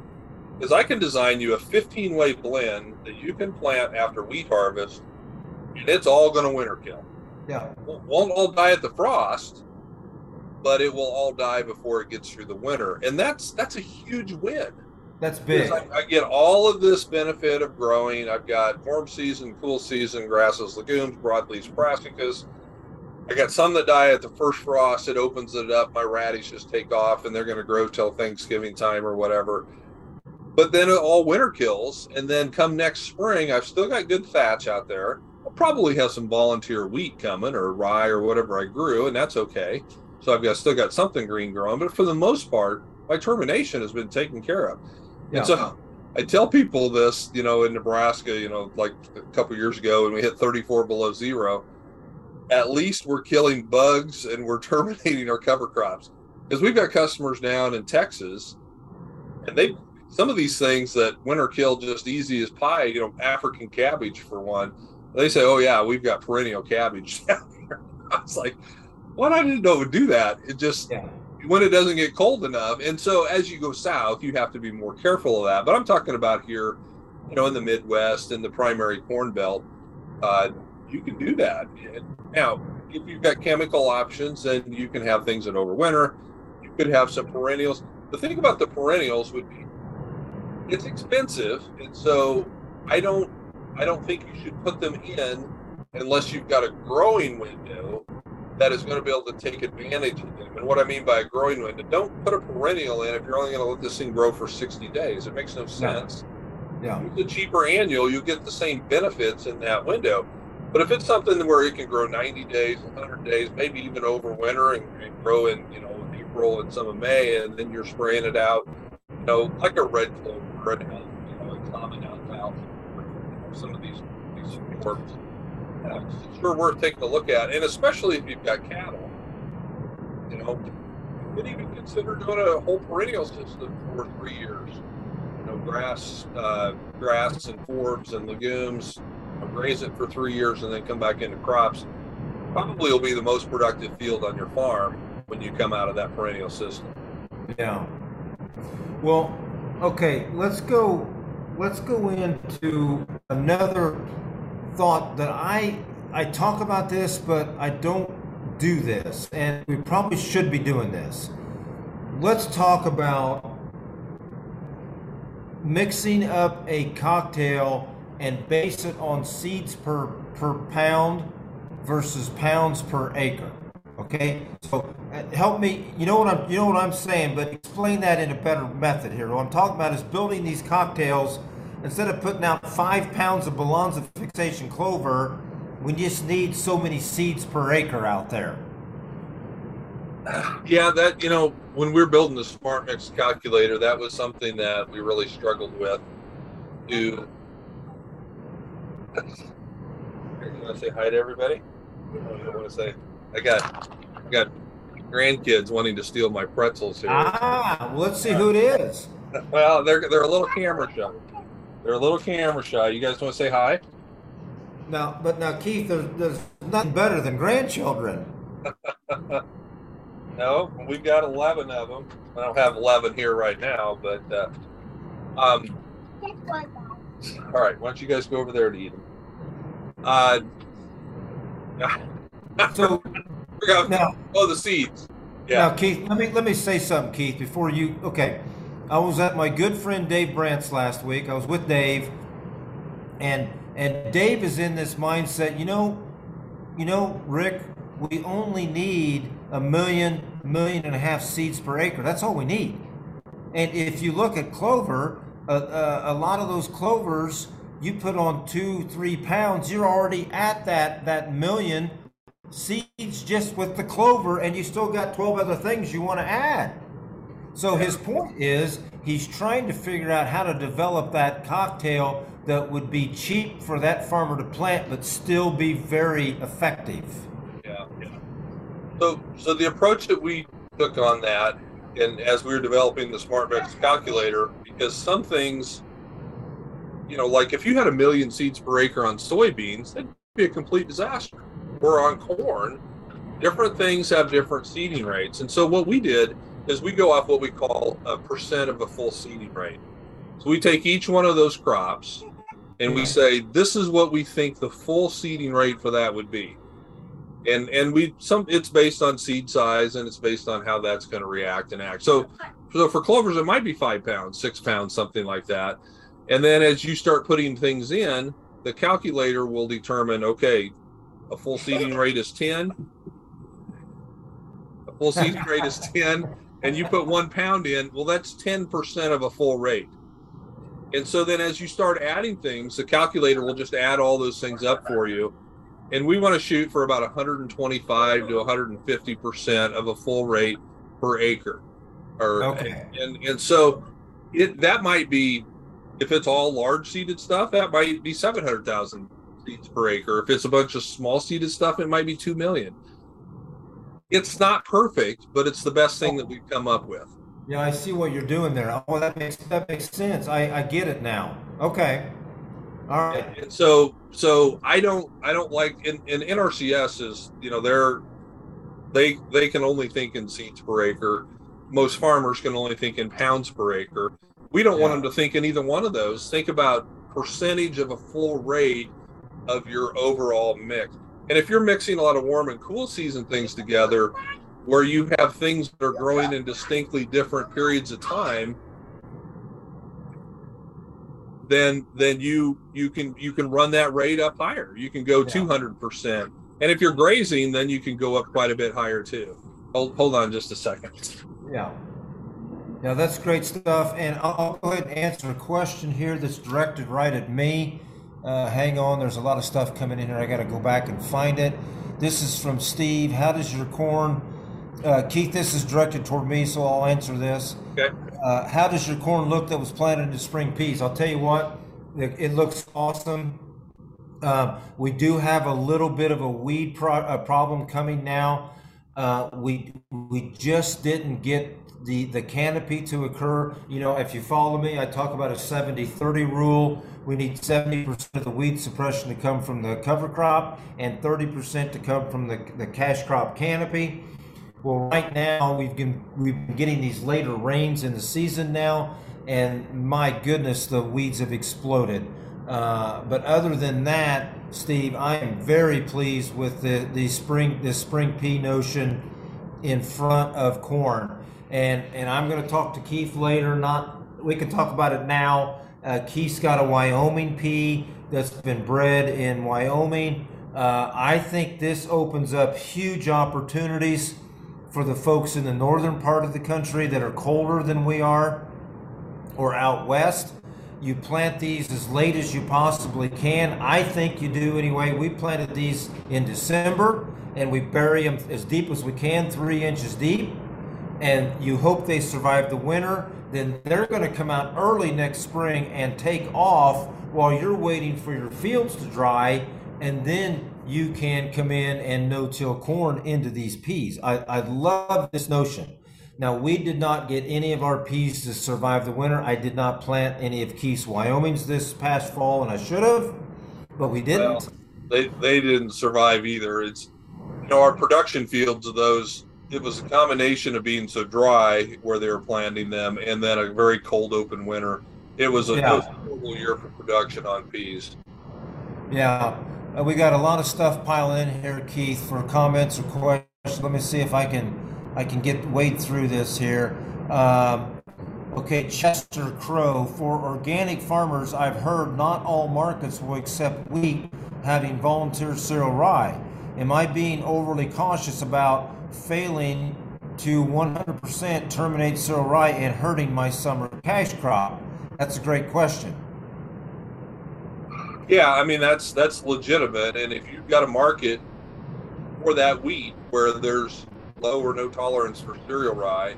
Is I can design you a 15 way blend that you can plant after wheat harvest and it's all going to winter kill. Yeah. Won't all die at the frost, but it will all die before it gets through the winter, and that's that's a huge win. That's big. I, I, get all of this benefit of growing. I've got warm season, cool season, grasses, legumes, broadleaf brassicas. I got some that die at the first frost. It opens it up. My radishes take off, and they're going to grow till Thanksgiving time or whatever. But then all winter kills, and then come next spring, I've still got good thatch out there. I'll probably have some volunteer wheat coming or rye or whatever I grew, and that's okay. So I've got still got something green growing, but for the most part, my termination has been taken care of. Yeah. And so I tell people this, you know, in Nebraska, you know, like a couple years ago when we hit 34 below zero, at least we're killing bugs and we're [LAUGHS] terminating our cover crops. Because we've got customers down in Texas and they some of these things that winter kill just easy as pie, you know, African cabbage for one. They say, Oh yeah, we've got perennial cabbage [LAUGHS] down here. [LAUGHS] I was like, What I didn't know it would do that. It just yeah when it doesn't get cold enough. And so as you go south, you have to be more careful of that. But I'm talking about here, you know, in the Midwest and the primary corn belt, uh, you can do that. Now, if you've got chemical options, then you can have things that overwinter. You could have some perennials. The thing about the perennials would be it's expensive, and so I don't I don't think you should put them in unless you've got a growing window that is going to be able to take advantage of them. And what I mean by a growing window, don't put a perennial in if you're only going to let this thing grow for 60 days. It makes no sense. Yeah. Use a cheaper annual, you'll get the same benefits in that window. But if it's something where it can grow 90 days, 100 days, maybe even over winter and, and grow in, you know, April and some of May, and then you're spraying it out, you know, like a red clover, red you know, a common alfalfa, you know, some of these these forms it's sure worth taking a look at, and especially if you've got cattle. You know, you could even consider doing a whole perennial system for three years. You know, grass, uh, grass and forbs and legumes. Graze it for three years and then come back into crops. Probably will be the most productive field on your farm when you come out of that perennial system. Yeah. Well, okay, let's go let's go into another thought that I I talk about this, but I don't do this, and we probably should be doing this. Let's talk about mixing up a cocktail and base it on seeds per per pound versus pounds per acre. Okay, so uh, help me. You know what I'm you know what I'm saying, but explain that in a better method here. What I'm talking about is building these cocktails instead of putting out five pounds of Balansa fixation clover, we just need so many seeds per acre out there. Yeah, that you know, when we are building the smart mix calculator, that was something that we really struggled with. To you want to say hi to everybody? I want to say I got I got grandkids wanting to steal my pretzels here. Ah, well, let's see who it is. [LAUGHS] well, they're they're a little camera shy. They're a little camera shy. You guys want to say hi? Now, but now, Keith, there's, there's nothing better than grandchildren. [LAUGHS] no, we've got 11 of them. I don't have 11 here right now, but uh, um, all right. Why don't you guys go over there to eat them? Uh, [LAUGHS] so now, oh, the seeds. Yeah. Now, Keith, let me let me say something, Keith, before you. Okay, I was at my good friend Dave Brandt's last week. I was with Dave, and and Dave is in this mindset. You know, you know, Rick, we only need a million, million and a half seeds per acre. That's all we need. And if you look at clover, uh, a lot of those clovers, you put on two, three pounds, you're already at that that million seeds just with the clover, and you still got 12 other things you want to add. So his point is he's trying to figure out how to develop that cocktail that would be cheap for that farmer to plant, but still be very effective. Yeah, yeah. So, so the approach that we took on that, and as we were developing the Smart Mix calculator, because some things, you know, like if you had a million seeds per acre on soybeans, that'd be a complete disaster. Or on corn, different things have different seeding rates, and so what we did is we go off what we call a percent of a full seeding rate. So we take each one of those crops and we say, this is what we think the full seeding rate for that would be. and and we some it's based on seed size and it's based on how that's going to react and act. So so for clovers it might be five pounds, six pounds, something like that. And then as you start putting things in, the calculator will determine okay, a full seeding rate is ten. A full seeding rate is ten, and you put one pound in. Well, that's ten percent of a full rate. And so then as you start adding things, the calculator will just add all those things up for you and we want to shoot for about 125 to 150 percent of a full rate per acre or okay. and and so it that might be if it's all large seeded stuff that might be 700,000 seeds per acre if it's a bunch of small seeded stuff it might be 2 million it's not perfect but it's the best thing that we've come up with yeah i see what you're doing there oh that makes that makes sense i i get it now okay all right. And, so so I don't I don't like in, in NRCS is you know they're they they can only think in seeds per acre. Most farmers can only think in pounds per acre. We don't yeah. want them to think in either one of those. Think about percentage of a full rate of your overall mix. And if you're mixing a lot of warm and cool season things together, where you have things that are growing in distinctly different periods of time, then then you you can you can run that rate up higher. You can go two hundred percent, and if you're grazing, then you can go up quite a bit higher too. Hold hold on just a second. Yeah. Yeah, that's great stuff. And I'll, I'll go ahead and answer a question here that's directed right at me. Uh, hang on, there's a lot of stuff coming in here. I got to go back and find it. This is from Steve. How does your corn, uh, Keith? This is directed toward me, so I'll answer this. Okay. Uh, how does your corn look that was planted in spring peas? I'll tell you what, it, it looks awesome. Um, we do have a little bit of a weed pro- a problem coming now. Uh, we we just didn't get the the canopy to occur. You know, if you follow me, I talk about a 70-30 rule. We need 70% of the weed suppression to come from the cover crop and 30% to come from the, the cash crop canopy. Well, right now we've been we've been getting these later rains in the season now, and my goodness, the weeds have exploded. Uh, but other than that, Steve, I am very pleased with the the spring the spring pea notion in front of corn, and and I'm going to talk to Keith later. Not we can talk about it now. Uh, Keith's got a Wyoming pea that's been bred in Wyoming. Uh, I think this opens up huge opportunities for the folks in the northern part of the country that are colder than we are or out west. You plant these as late as you possibly can. I think you do anyway. We planted these in December and we bury them as deep as we can, three inches deep. And you hope they survive the winter. Then they're going to come out early next spring and take off while you're waiting for your fields to dry. And then you can come in and no-till corn into these peas. I, I love this notion. Now, we did not get any of our peas to survive the winter. I did not plant any of Keith's Wyoming's this past fall, and I should have, but we didn't. Well, they, they didn't survive either. It's, you know, our production fields of those, it was a combination of being so dry where they were planting them and then a very cold open winter. It was a, yeah. it was a horrible year for production on peas. Yeah. Uh, we got a lot of stuff piling in here, Keith, for comments or questions. Let me see if I can I can get wade through this here. Um, okay, Chester Crow. For organic farmers, I've heard not all markets will accept wheat having volunteer cereal rye. Am I being overly cautious about failing to 100% terminate cereal rye and hurting my summer cash crop? That's a great question. Yeah, I mean that's that's legitimate, and if you've got a market for that wheat where there's low or no tolerance for cereal rye,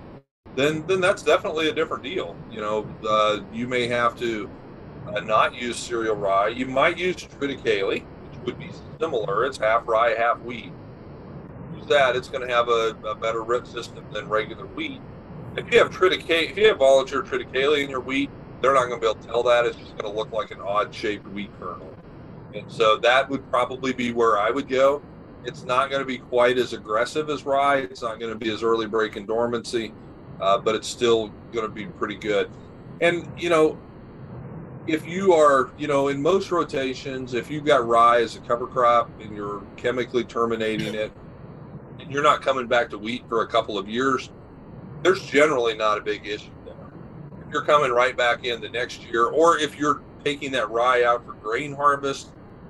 then then that's definitely a different deal. You know, uh, you may have to uh, not use cereal rye. You might use triticale, which would be similar. It's half rye, half wheat. That; it's going to have a, a better root system than regular wheat. If you have triticale, if you have volunteer triticale in your wheat, they're not going to be able to tell that. It's just going to look like an odd shaped wheat kernel. And so that would probably be where I would go. It's not going to be quite as aggressive as rye. It's not going to be as early break breaking dormancy, uh, but it's still going to be pretty good. And, you know, if you are, you know, in most rotations, if you've got rye as a cover crop and you're chemically terminating it, and you're not coming back to wheat for a couple of years, there's generally not a big issue there. If you're coming right back in the next year, or if you're taking that rye out for grain harvest,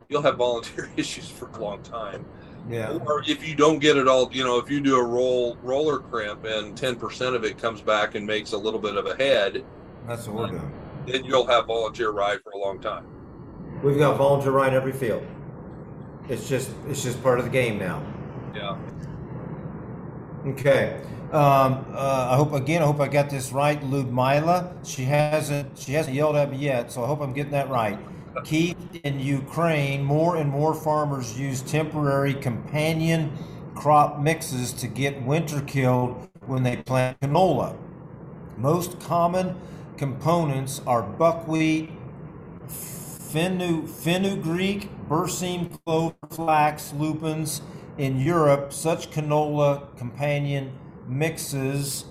you'll have volunteer [LAUGHS] issues for a long time. Yeah. Or if you don't get it all, you know, if you do a roll roller crimp and 10% of it comes back and makes a little bit of a head, That's what we're doing. then you'll have volunteer rye for a long time. We've got volunteer rye in every field. It's just it's just part of the game now. Yeah. Okay. Um, uh, I hope again. I hope I got this right. Ludmila. She hasn't. She hasn't yelled at me yet, so I hope I'm getting that right. Keith, in Ukraine, more and more farmers use temporary companion crop mixes to get winter killed when they plant canola. Most common components are buckwheat, fenugreek, fenugreek, clover, flax, lupins. In Europe, such canola companion mixes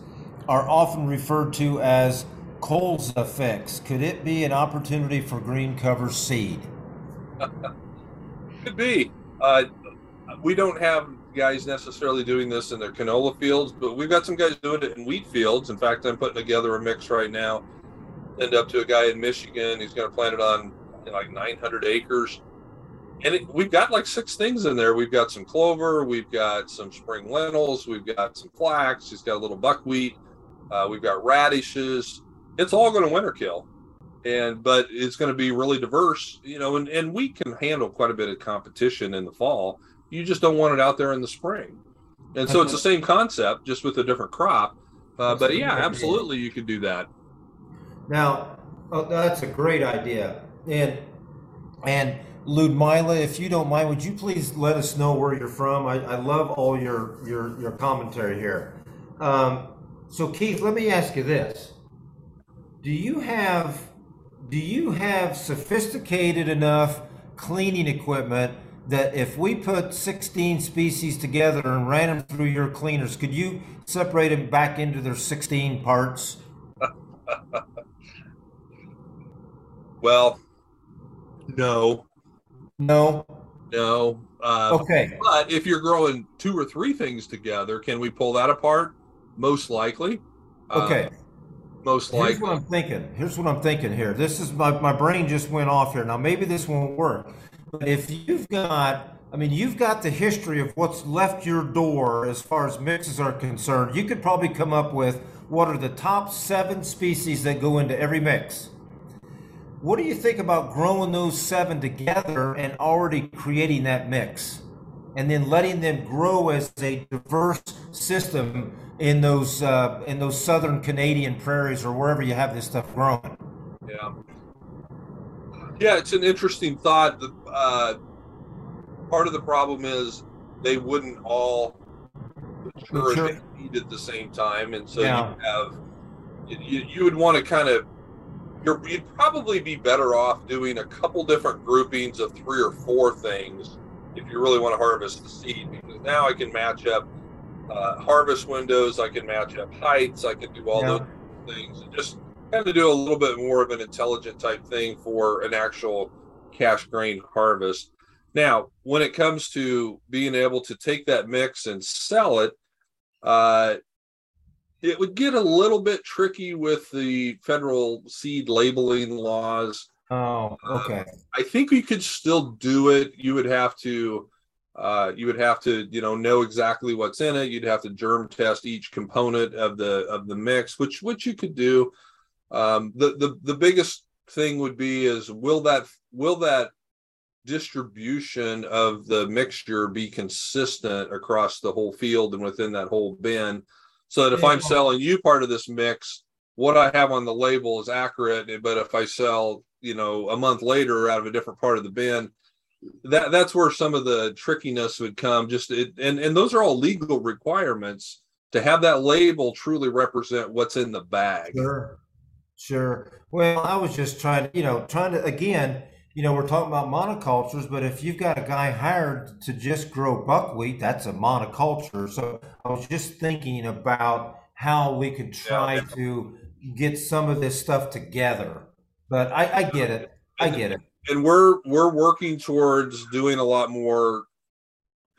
are often referred to as colza fix. Could it be an opportunity for green cover seed? Could be. Uh, we don't have guys necessarily doing this in their canola fields, but we've got some guys doing it in wheat fields. In fact, I'm putting together a mix right now. End up to a guy in Michigan. He's going to plant it on like 900 acres. And it, we've got like six things in there. We've got some clover, we've got some spring lentils, we've got some flax, he's got a little buckwheat, uh, we've got radishes. It's all going to winter kill and but it's going to be really diverse you know and, and we can handle quite a bit of competition in the fall you just don't want it out there in the spring and so it's the same concept just with a different crop uh, but yeah absolutely you could do that Now, oh, that's a great idea. And and Ludmila, if you don't mind, would you please let us know where you're from? I, I love all your your your commentary here. Um, so Keith, let me ask you this: Do you have do you have sophisticated enough cleaning equipment that if we put 16 species together and ran them through your cleaners, could you separate them back into their 16 parts? [LAUGHS] well no No. no uh, Okay. but if you're growing two or three things together can we pull that apart most likely Uh, Okay. most Here's what I'm thinking. Here's what I'm thinking here. This is my, my brain just went off here. Now maybe this won't work. But if you've got I mean you've got the history of what's left your door as far as mixes are concerned, you could probably come up with what are the top seven species that go into every mix. What do you think about growing those seven together and already creating that mix? And then letting them grow as a diverse system in those uh, in those southern Canadian prairies or wherever you have this stuff growing. Yeah. Yeah, it's an interesting thought. The, uh, part of the problem is they wouldn't all mature Mature. and eat at the same time, and so Yeah. you have you, you would want to kind of you're, you'd probably be better off doing a couple different groupings of three or four things if you really want to harvest the seed because now I can match up uh, harvest windows, I can match up heights, I can do all Yeah. those things, and just kind of do a little bit more of an intelligent type thing for an actual cash grain harvest. Now, when it comes to being able to take that mix and sell it, uh, it would get a little bit tricky with the federal seed labeling laws. Oh, okay. I think you could still do it. You would have to, uh, you would have to, you know, know exactly what's in it. You'd have to germ test each component of the of the mix, which which you could do. Um, the the the biggest thing would be is will that will that distribution of the mixture be consistent across the whole field and within that whole bin, so that if I'm selling you part of this mix, what I have on the label is accurate. But if I sell, you know, a month later out of a different part of the bin, that that's where some of the trickiness would come. Just it, and and those are all legal requirements to have that label truly represent what's in the bag. Sure. Sure. Well, I was just trying to, you know, trying to again, you know, we're talking about monocultures, but if you've got a guy hired to just grow buckwheat, that's a monoculture. So I was just thinking about how we could try to get some of this stuff together. But I, I get it. I get it. And we're we're working towards doing a lot more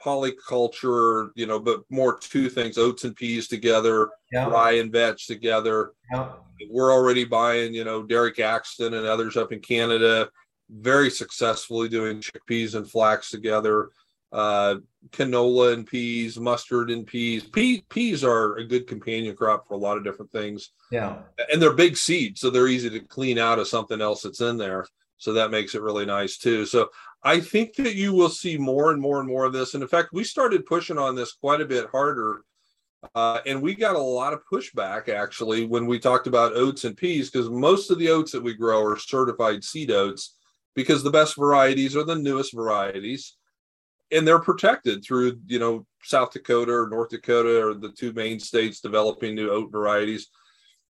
polyculture, you know, but more two things: oats and peas together, Yeah. rye and vetch together. Yeah. We're already buying, you know, Derek Axton and others up in Canada, very successfully doing chickpeas and flax together. Uh, canola and peas, mustard and peas. Pea, peas are a good companion crop for a lot of different things Yeah. and they're big seeds, so they're easy to clean out of something else that's in there. So that makes it really nice too. So I think that you will see more and more and more of this. And in fact, we started pushing on this quite a bit harder. Uh, and we got a lot of pushback actually when we talked about oats and peas because most of the oats that we grow are certified seed oats because the best varieties are the newest varieties and they're protected through you know south dakota or north dakota or the two main states developing new oat varieties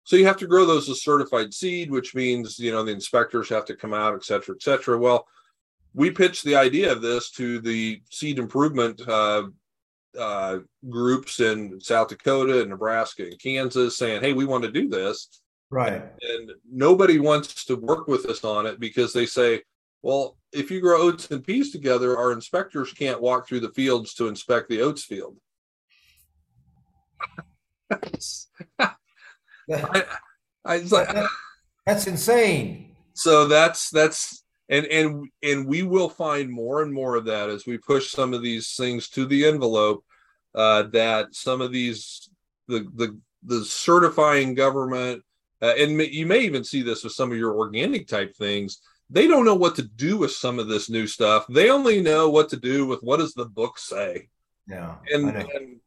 so you have to grow those as certified seed, which means you know the inspectors have to come out, et cetera, et cetera. Well, we pitched the idea of this to the seed improvement uh, uh, groups in South Dakota and Nebraska and Kansas, saying, "Hey, we want to do this," Right. and nobody wants to work with us on it because they say, "Well, if you grow oats and peas together, our inspectors can't walk through the fields to inspect the oats field." I, I was like, That's insane. so that's that's and and and we will find more and more of that as we push some of these things to the envelope uh that some of these the the the certifying government uh, and you may even see this with some of your organic type things they don't know what to do with some of this new stuff they only know what to do with what does the book say Yeah. and, and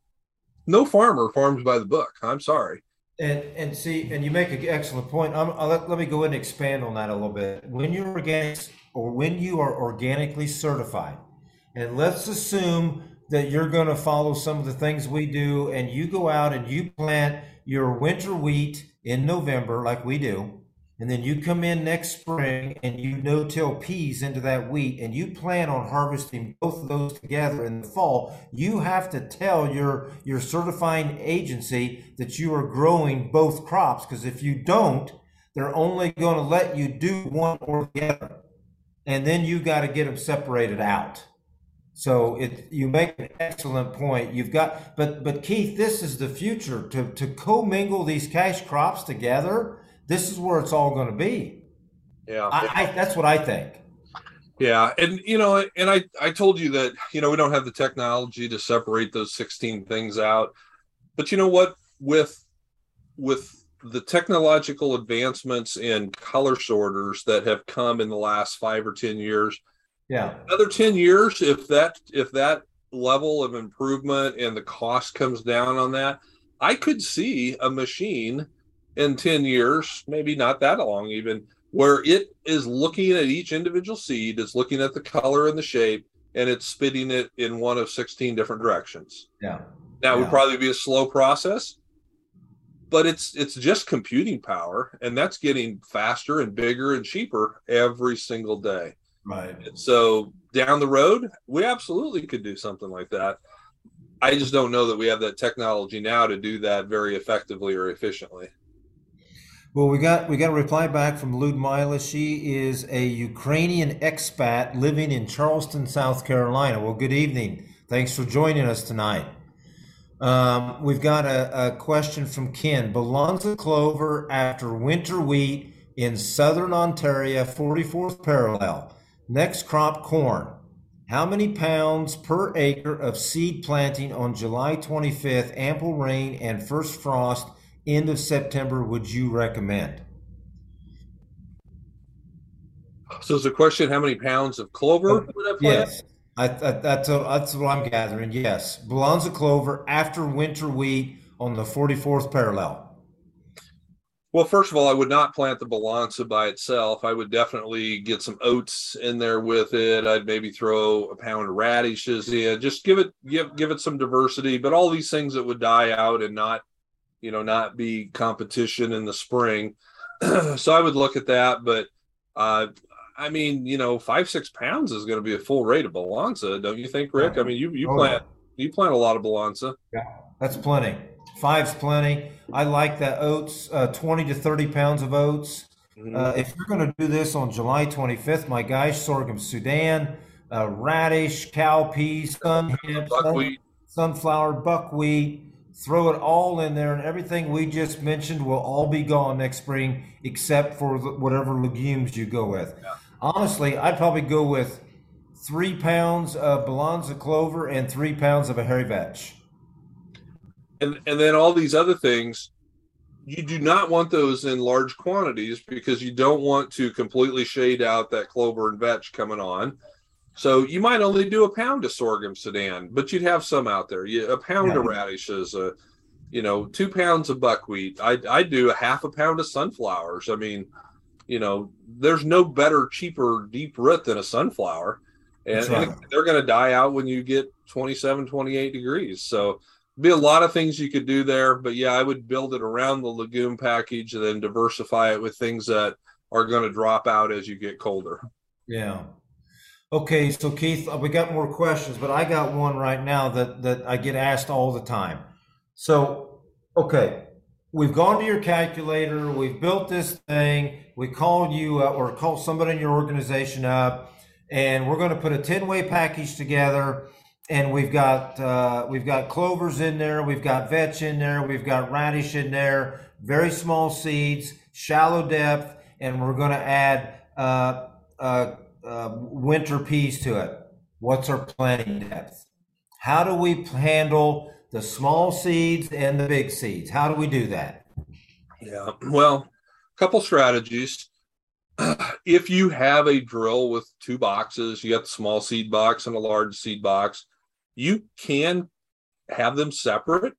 no farmer farms by the book i'm sorry And and see, and you make an excellent point. Let, let me go ahead and expand on that a little bit. When you're organic, or when you are organically certified, and let's assume that you're going to follow some of the things we do, and you go out and you plant your winter wheat in November, like we do, and then you come in next spring and you no-till peas into that wheat, and you plan on harvesting both of those together in the fall. You have to tell your your certifying agency that you are growing both crops, because if you don't, they're only going to let you do one or the other, and then you got to get them separated out. So it you make an excellent point. You've got but but Keith, this is the future to to commingle these cash crops together. This is where it's all going to be. yeah I, I that's what I think. Yeah, and you know, and I I told you that you know we don't have the technology to separate those 16 things out. But you know what with with the technological advancements in color sorters that have come in the last 5 or 10 years, Yeah. another 10 years if that if that level of improvement and the cost comes down on that, I could see a machine in 10 years, maybe not that long even, where it is looking at each individual seed, it's looking at the color and the shape, and it's spitting it in one of 16 different directions. Yeah. That would probably be a slow process, but it's it's just computing power, and that's getting faster and bigger and cheaper every single day. Right. And so down the road, we absolutely could do something like that. I just don't know that we have that technology now to do that very effectively or efficiently. Well, we got we got a reply back from Ludmila. She is a Ukrainian expat living in Charleston, South Carolina. Well, good evening. Thanks for joining us tonight. Um, we've got a, a question from Ken. Balansa clover after winter wheat in southern Ontario, 44th parallel. Next crop corn. How many pounds per acre of seed planting on July 25th, ample rain and first frost, end of September would you recommend? So is the question how many pounds of clover would I plant? Yes, I, I, that's, a, that's what I'm gathering. Yes, Balansa clover after winter wheat on the 44th parallel. Well, first of all, I would not plant the balansa by itself. I would definitely get some oats in there with it. I'd maybe throw a pound of radishes in. Just give it give give it some diversity. But all these things that would die out and not, you know, not be competition in the spring. [CLEARS THROAT] so I would look at that. But uh I mean, you know, five six pounds is going to be a full rate of balansa, don't you think, Rick? I mean, you you Oh, plant you plant a lot of balansa. That's plenty. Five's plenty. I like that oats, uh, 20 to 30 pounds of oats. Mm-hmm. Uh, if you're going to do this on July 25th, my guys, sorghum Sudan, uh, radish, cowpeas, sun buckwheat. sunflower, buckwheat, throw it all in there, and everything we just mentioned will all be gone next spring, except for whatever legumes you go with. Yeah. Honestly, I'd probably go with three pounds of Balansa clover and three pounds of a hairy vetch. And and then all these other things, you do not want those in large quantities because you don't want to completely shade out that clover and vetch coming on. So you might only do a pound of sorghum sudan, but you'd have some out there. You, a pound yeah. of radishes, a you know, two pounds of buckwheat. I I do a half a pound of sunflowers. I mean, you know, there's no better, cheaper deep root than a sunflower and, right. and they're going to die out when you get 27 28 degrees so be a lot of things you could do there but yeah i would build it around the legume package and then diversify it with things that are going to drop out as you get colder yeah okay so keith uh, we got more questions but i got one right now that that i get asked all the time. So okay we've gone to your calculator we've built this thing we called you uh, or called somebody in your organization up and we're going to put a 10 way package together and we've got uh, we've got clovers in there we've got vetch in there we've got radish in there very small seeds shallow depth and we're going to add uh, uh, uh, winter peas to it what's our planting depth how do we handle the small seeds and the big seeds how do we do that yeah well a couple strategies [CLEARS THROAT] if you have a drill with two boxes, you got the small seed box and a large seed box, you can have them separate.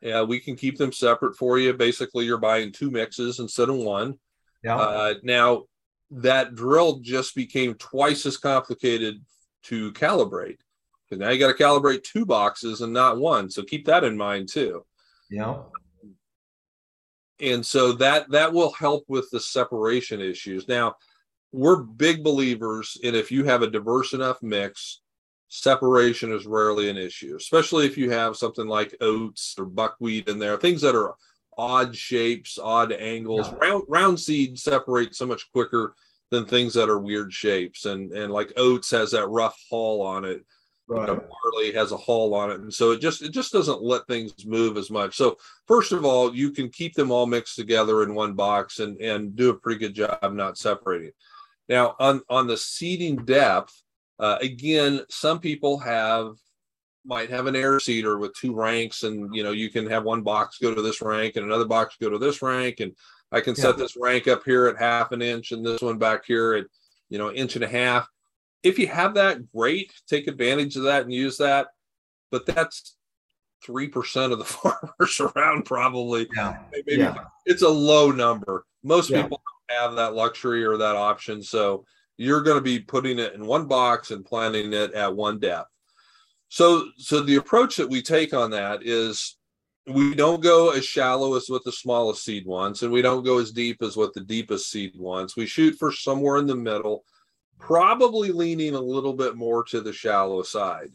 Yeah, we can keep them separate for you. Basically, you're buying two mixes instead of one. Yeah. Uh, now, that drill just became twice as complicated to calibrate because now you got to calibrate two boxes and not one. So keep that in mind too. Yeah and so that that will help with the separation issues now we're big believers in if you have a diverse enough mix separation is rarely an issue especially if you have something like oats or buckwheat in there things that are odd shapes odd angles yeah. round round seed separates so much quicker than things that are weird shapes and and like oats has that rough hull on it Right. You know, barley has a hull on it, and so it just it just doesn't let things move as much. So first of all, you can keep them all mixed together in one box and and do a pretty good job not separating. Now on on the seeding depth, uh, again, some people have might have an air seeder with two ranks, and you know you can have one box go to this rank and another box go to this rank, and I can yeah. set this rank up here at half an inch and this one back here at you know inch and a half if you have that, great. Take advantage of that and use that. But that's three percent of the [LAUGHS] farmers around, probably. Yeah. Maybe yeah. it's a low number. Most yeah. people don't have that luxury or that option. So you're going to be putting it in one box and planting it at one depth. So, so the approach that we take on that is we don't go as shallow as what the smallest seed wants, and we don't go as deep as what the deepest seed wants. We shoot for somewhere in the middle probably leaning a little bit more to the shallow side.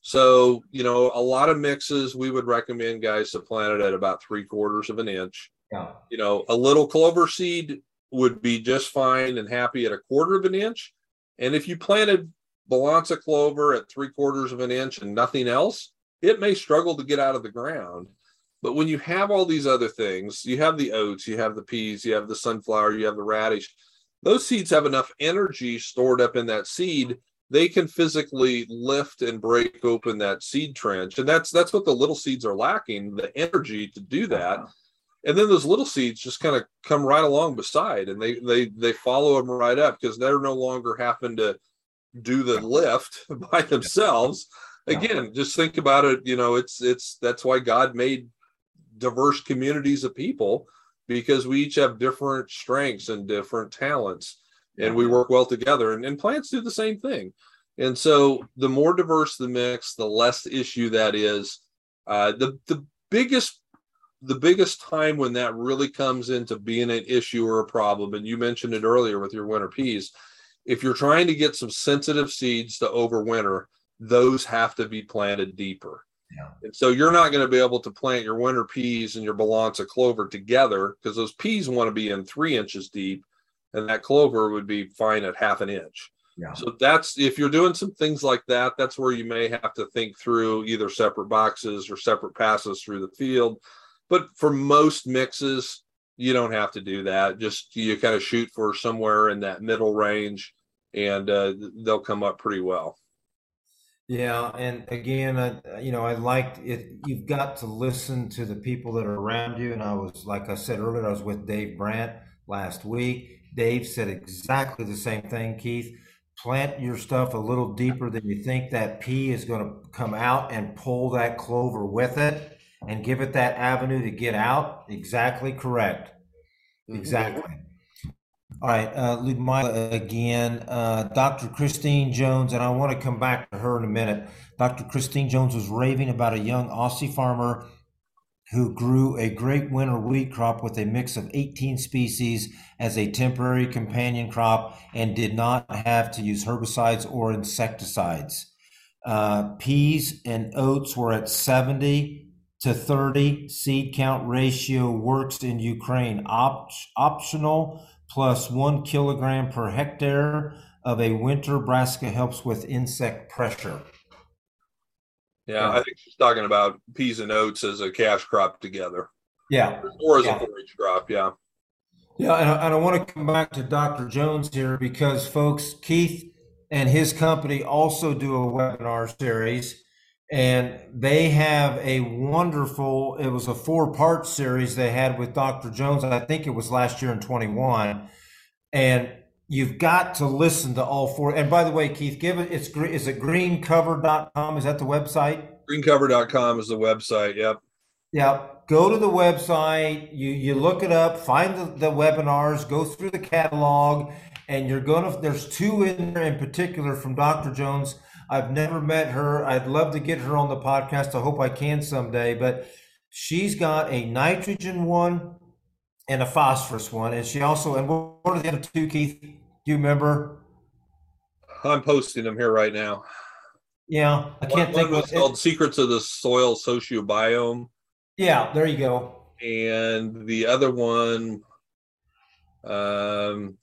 So, you know, a lot of mixes we would recommend guys to plant it at about three quarters of an inch. Yeah. You know, a little clover seed would be just fine and happy at a quarter of an inch. And if you planted Balansa clover at three quarters of an inch and nothing else, it may struggle to get out of the ground. But when you have all these other things, you have the oats, you have the peas, you have the sunflower, you have the radish, those seeds have enough energy stored up in that seed they can physically lift and break open that seed trench and that's that's what the little seeds are lacking the energy to do that and then those little seeds just kind of come right along beside and they they they follow them right up because they're no longer having to do the lift [LAUGHS] by themselves. Again just think about it you know it's it's that's why god made diverse communities of people because we each have different strengths and different talents and we work well together and, and plants do the same thing. And so the more diverse the mix the less issue that is. Uh, the the biggest the biggest time when that really comes into being an issue or a problem and you mentioned it earlier with your winter peas if you're trying to get some sensitive seeds to overwinter those have to be planted deeper yeah. And so you're not going to be able to plant your winter peas and your Balansa clover together because those peas want to be in three inches deep and that clover would be fine at half an inch. Yeah. So that's if you're doing some things like that, that's where you may have to think through either separate boxes or separate passes through the field. But for most mixes, you don't have to do that. Just you kind of shoot for somewhere in that middle range, and uh, they'll come up pretty well. Yeah, and again, I, you know, I liked it. You've got to listen to the people that are around you. And I was, like I said earlier, I was with Dave Brandt last week. Dave said exactly the same thing, Keith. Plant your stuff a little deeper than you think that pea is going to come out and pull that clover with it and give it that avenue to get out. Exactly correct. Exactly. All right, uh, Ludmila again. Uh, Dr. Christine Jones, and I want to come back to her in a minute. Dr. Christine Jones was raving about a young Aussie farmer who grew a great winter wheat crop with a mix of 18 species as a temporary companion crop and did not have to use herbicides or insecticides. Uh, peas and oats were at 70 to 30 seed count ratio works in Ukraine. Op- optional plus one kilogram per hectare of a winter brassica helps with insect pressure. Yeah, I think she's talking about peas and oats as a cash crop together. Yeah. Or as yeah. a forage crop. Yeah. Yeah. And I, and I want to come back to Dr. Jones here because, folks, Keith and his company also do a webinar series. And they have a wonderful, it was a four part series they had with Dr. Jones. I think it was last year in 21. And you've got to listen to all four. And by the way, Keith, give it, it's, is it greencover.com? Is that the website? Greencover.com is the website. Yep. yep Go to the website, you, you look it up, find the, the webinars, go through the catalog, and you're to, there's two in there in particular from Dr. Jones I've never met her. I'd love to get her on the podcast. I hope I can someday. But she's got a nitrogen one and a phosphorus one, and she also and what are the other two, Keith? Do you remember? I'm posting them here right now. Yeah, I can't one, think. One was called "Secrets of the Soil Sociobiome." Yeah, there you go. And the other one, um,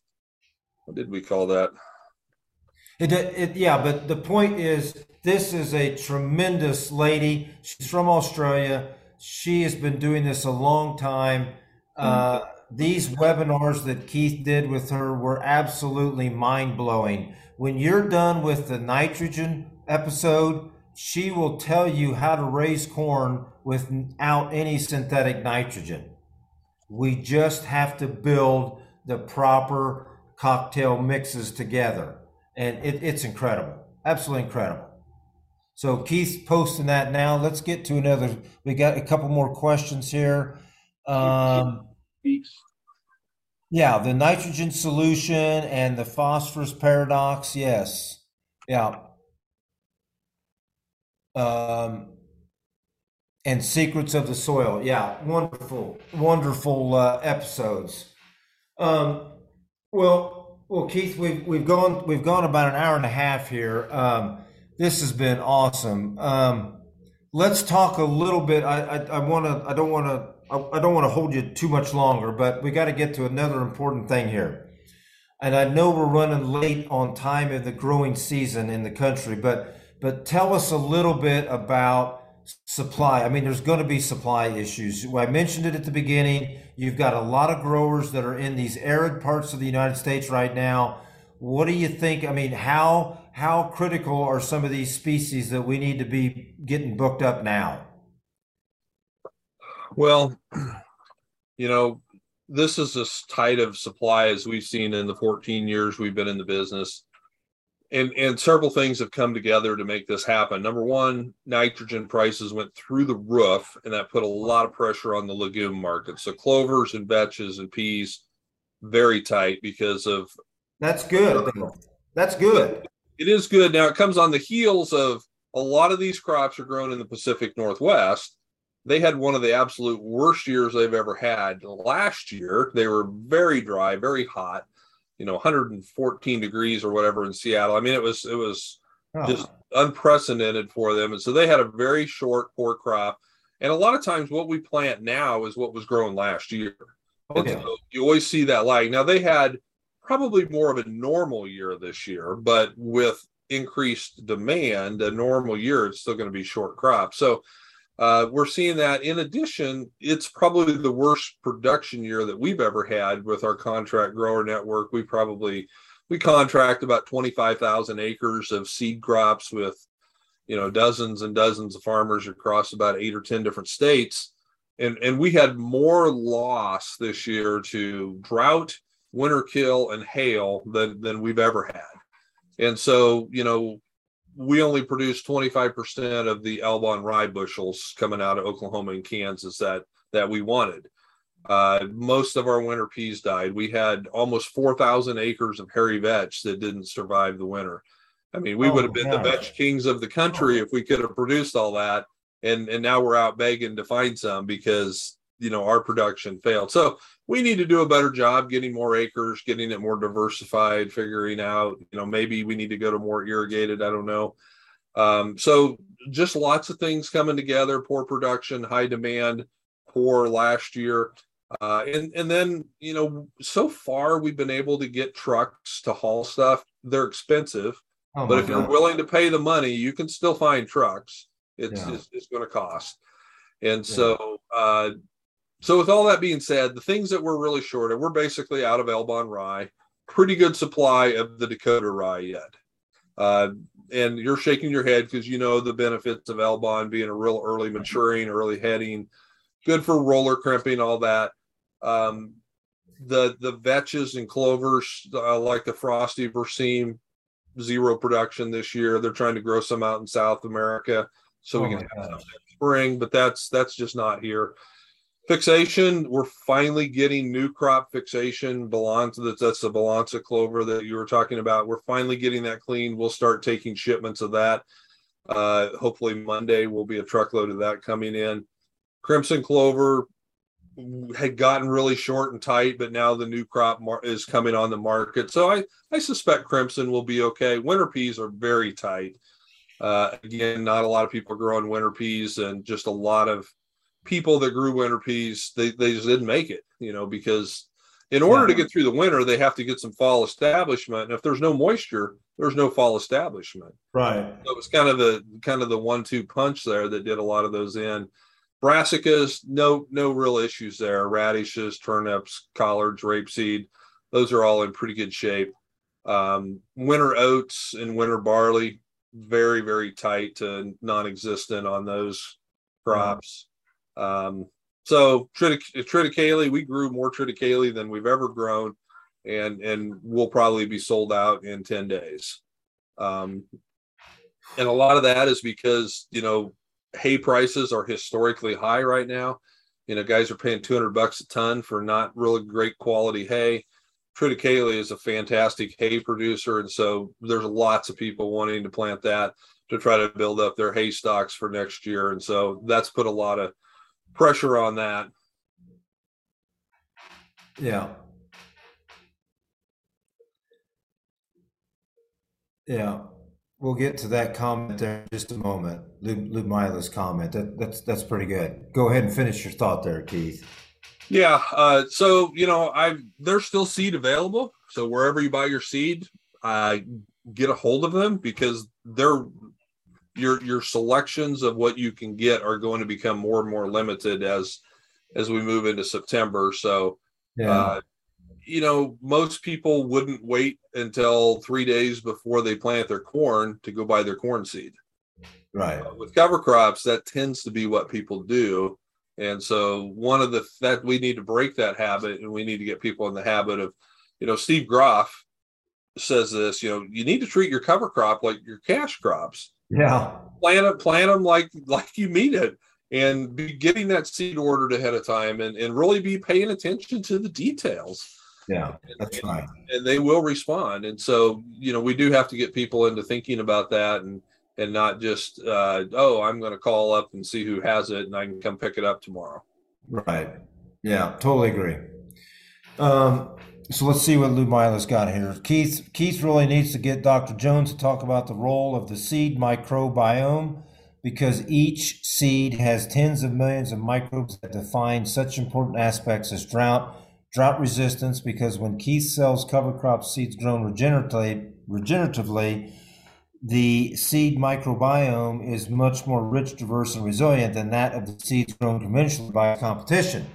what did we call that? It, it, yeah, but the point is, this is a tremendous lady. She's from Australia. She has been doing this a long time. Uh, these webinars that Keith did with her were absolutely mind blowing. When you're done with the nitrogen episode, she will tell you how to raise corn without any synthetic nitrogen. We just have to build the proper cocktail mixes together and it, it's incredible, absolutely incredible. So Keith's posting that now. Let's get to another. We got a couple more questions here. Um, yeah, the nitrogen solution and the phosphorus paradox. Yes, yeah. Um, and secrets of the soil. Yeah, wonderful, wonderful uh, episodes. Um, well, well, Keith, we've we've gone we've gone about an hour and a half here. Um, this has been awesome. Um, let's talk a little bit. I I, I want to. I don't want to. I, I don't want to hold you too much longer, but we got to get to another important thing here. And I know we're running late on time in the growing season in the country, but but tell us a little bit about supply. I mean, there's going to be supply issues. I mentioned it at the beginning. You've got a lot of growers that are in these arid parts of the United States right now. What do you think? I mean, how how critical are some of these species that we need to be getting booked up now? Well, [CLEARS THROAT] you know, this is as tight of supply as we've seen in the 14 years we've been in the business and and several things have come together to make this happen. Number one, nitrogen prices went through the roof, and that put a lot of pressure on the legume market. So clovers and vetches and peas, very tight because of. That's good. That's good. It is good. Now it comes on the heels of a lot of these crops are grown in the Pacific Northwest. They had one of the absolute worst years they've ever had last year. They were very dry, very hot you know 114 degrees or whatever in Seattle. I mean, it was it was oh. just unprecedented for them, and so they had a very short poor crop. And a lot of times, what we plant now is what was grown last year. Okay. So you always see that lag. Now they had probably more of a normal year this year, but with increased demand, a normal year, it's still going to be short crop. So uh, we're seeing that. In addition, it's probably the worst production year that we've ever had with our contract grower network. We probably we contract about 25,000 acres of seed crops with you know dozens and dozens of farmers across about eight or 10 different states and and we had more loss this year to drought winter kill and hail than than we've ever had and so you know we only produced 25% of the Elbon rye bushels coming out of Oklahoma and Kansas that that we wanted. Uh, most of our winter peas died. We had almost 4,000 acres of hairy vetch that didn't survive the winter. I mean, we oh, would have been gosh. the vetch kings of the country oh. if we could have produced all that. And and now we're out begging to find some because you know our production failed. So we need to do a better job getting more acres, getting it more diversified, figuring out you know maybe we need to go to more irrigated. I don't know. Um, so just lots of things coming together. Poor production, high demand, poor last year. Uh, and and then you know so far we've been able to get trucks to haul stuff. They're expensive, oh but if God. you're willing to pay the money, you can still find trucks. It's yeah. it's, it's going to cost. And yeah. so uh, so with all that being said, the things that we're really short of, we're basically out of Elbon rye. Pretty good supply of the Dakota rye yet. Uh, and you're shaking your head because you know the benefits of Elbon being a real early maturing, early heading, good for roller crimping, all that. Um, the the vetches and clovers uh, like the frosty Berseem zero production this year. They're trying to grow some out in South America so oh we can have some in spring, but that's that's just not here. Fixation, we're finally getting new crop fixation. Balansa, that's, the Balansa clover that you were talking about. We're finally getting that clean. We'll start taking shipments of that. Uh, hopefully Monday will be a truckload of that coming in. Crimson clover, had gotten really short and tight, but now the new crop mar- is coming on the market. So I, I suspect crimson will be okay. Winter peas are very tight. Uh, again, not a lot of people growing winter peas, and just a lot of people that grew winter peas, they, they just didn't make it, you know, because in order yeah. to get through the winter, they have to get some fall establishment. And if there's no moisture, there's no fall establishment. Right. So it was kind of the kind of the one-two punch there that did a lot of those in. Brassicas, no no real issues there. Radishes, turnips, collards, rapeseed, those are all in pretty good shape. Um, winter oats and winter barley, very very tight to non-existent on those crops. Um, so triticale, we grew more triticale than we've ever grown, and and we'll probably be sold out in ten days. Um, and a lot of that is because you know hay prices are historically high right now. You know, guys are paying 200 bucks a ton for not really great quality hay. Triticale is a fantastic hay producer, and so there's lots of people wanting to plant that to try to build up their hay stocks for next year, and so that's put a lot of pressure on that. Yeah. Yeah. We'll get to that comment there in just a moment. Ludmila's comment. That, that's that's pretty good. Go ahead and finish your thought there, Keith. Yeah. Uh, so you know, I there's still seed available. So wherever you buy your seed, uh, get a hold of them because they're your your selections of what you can get are going to become more and more limited as as we move into September. So yeah. Uh, you know, most people wouldn't wait until three days before they plant their corn to go buy their corn seed. Right. Uh, with cover crops, that tends to be what people do. And so one of the that we need to break that habit and we need to get people in the habit of, you know, Steve Groff says this, you know, you need to treat your cover crop like your cash crops. Yeah. Plant it, plant them like like you mean it and be getting that seed ordered ahead of time and, and really be paying attention to the details yeah, that's and, right. And they will respond. And so, you know, we do have to get people into thinking about that and and not just uh, oh, I'm going to call up and see who has it and I can come pick it up tomorrow. Right. Yeah, totally agree. Um, so let's see what Ludmila's got here. Keith Keith really needs to get Dr. Jones to talk about the role of the seed microbiome because each seed has tens of millions of microbes that define such important aspects as drought, drought resistance because when Keith sells cover crop seeds grown regeneratively, regeneratively, the seed microbiome is much more rich, diverse, and resilient than that of the seeds grown conventionally by competition.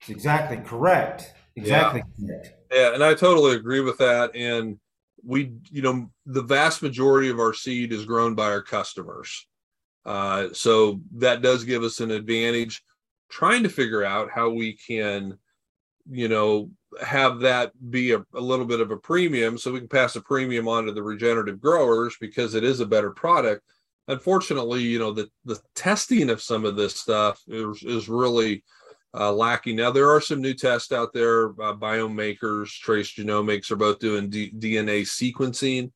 It's exactly correct. Exactly yeah. correct. And I totally agree with that. And we, you know, the vast majority of our seed is grown by our customers. Uh, so that does give us an advantage trying to figure out how we can, you know, have that be a, a, little bit of a premium so we can pass a premium on to the regenerative growers because it is a better product. Unfortunately, you know, the, the testing of some of this stuff is, is really uh, lacking. Now, there are some new tests out there. Uh, Biome Makers, Trace Genomics are both doing D- DNA sequencing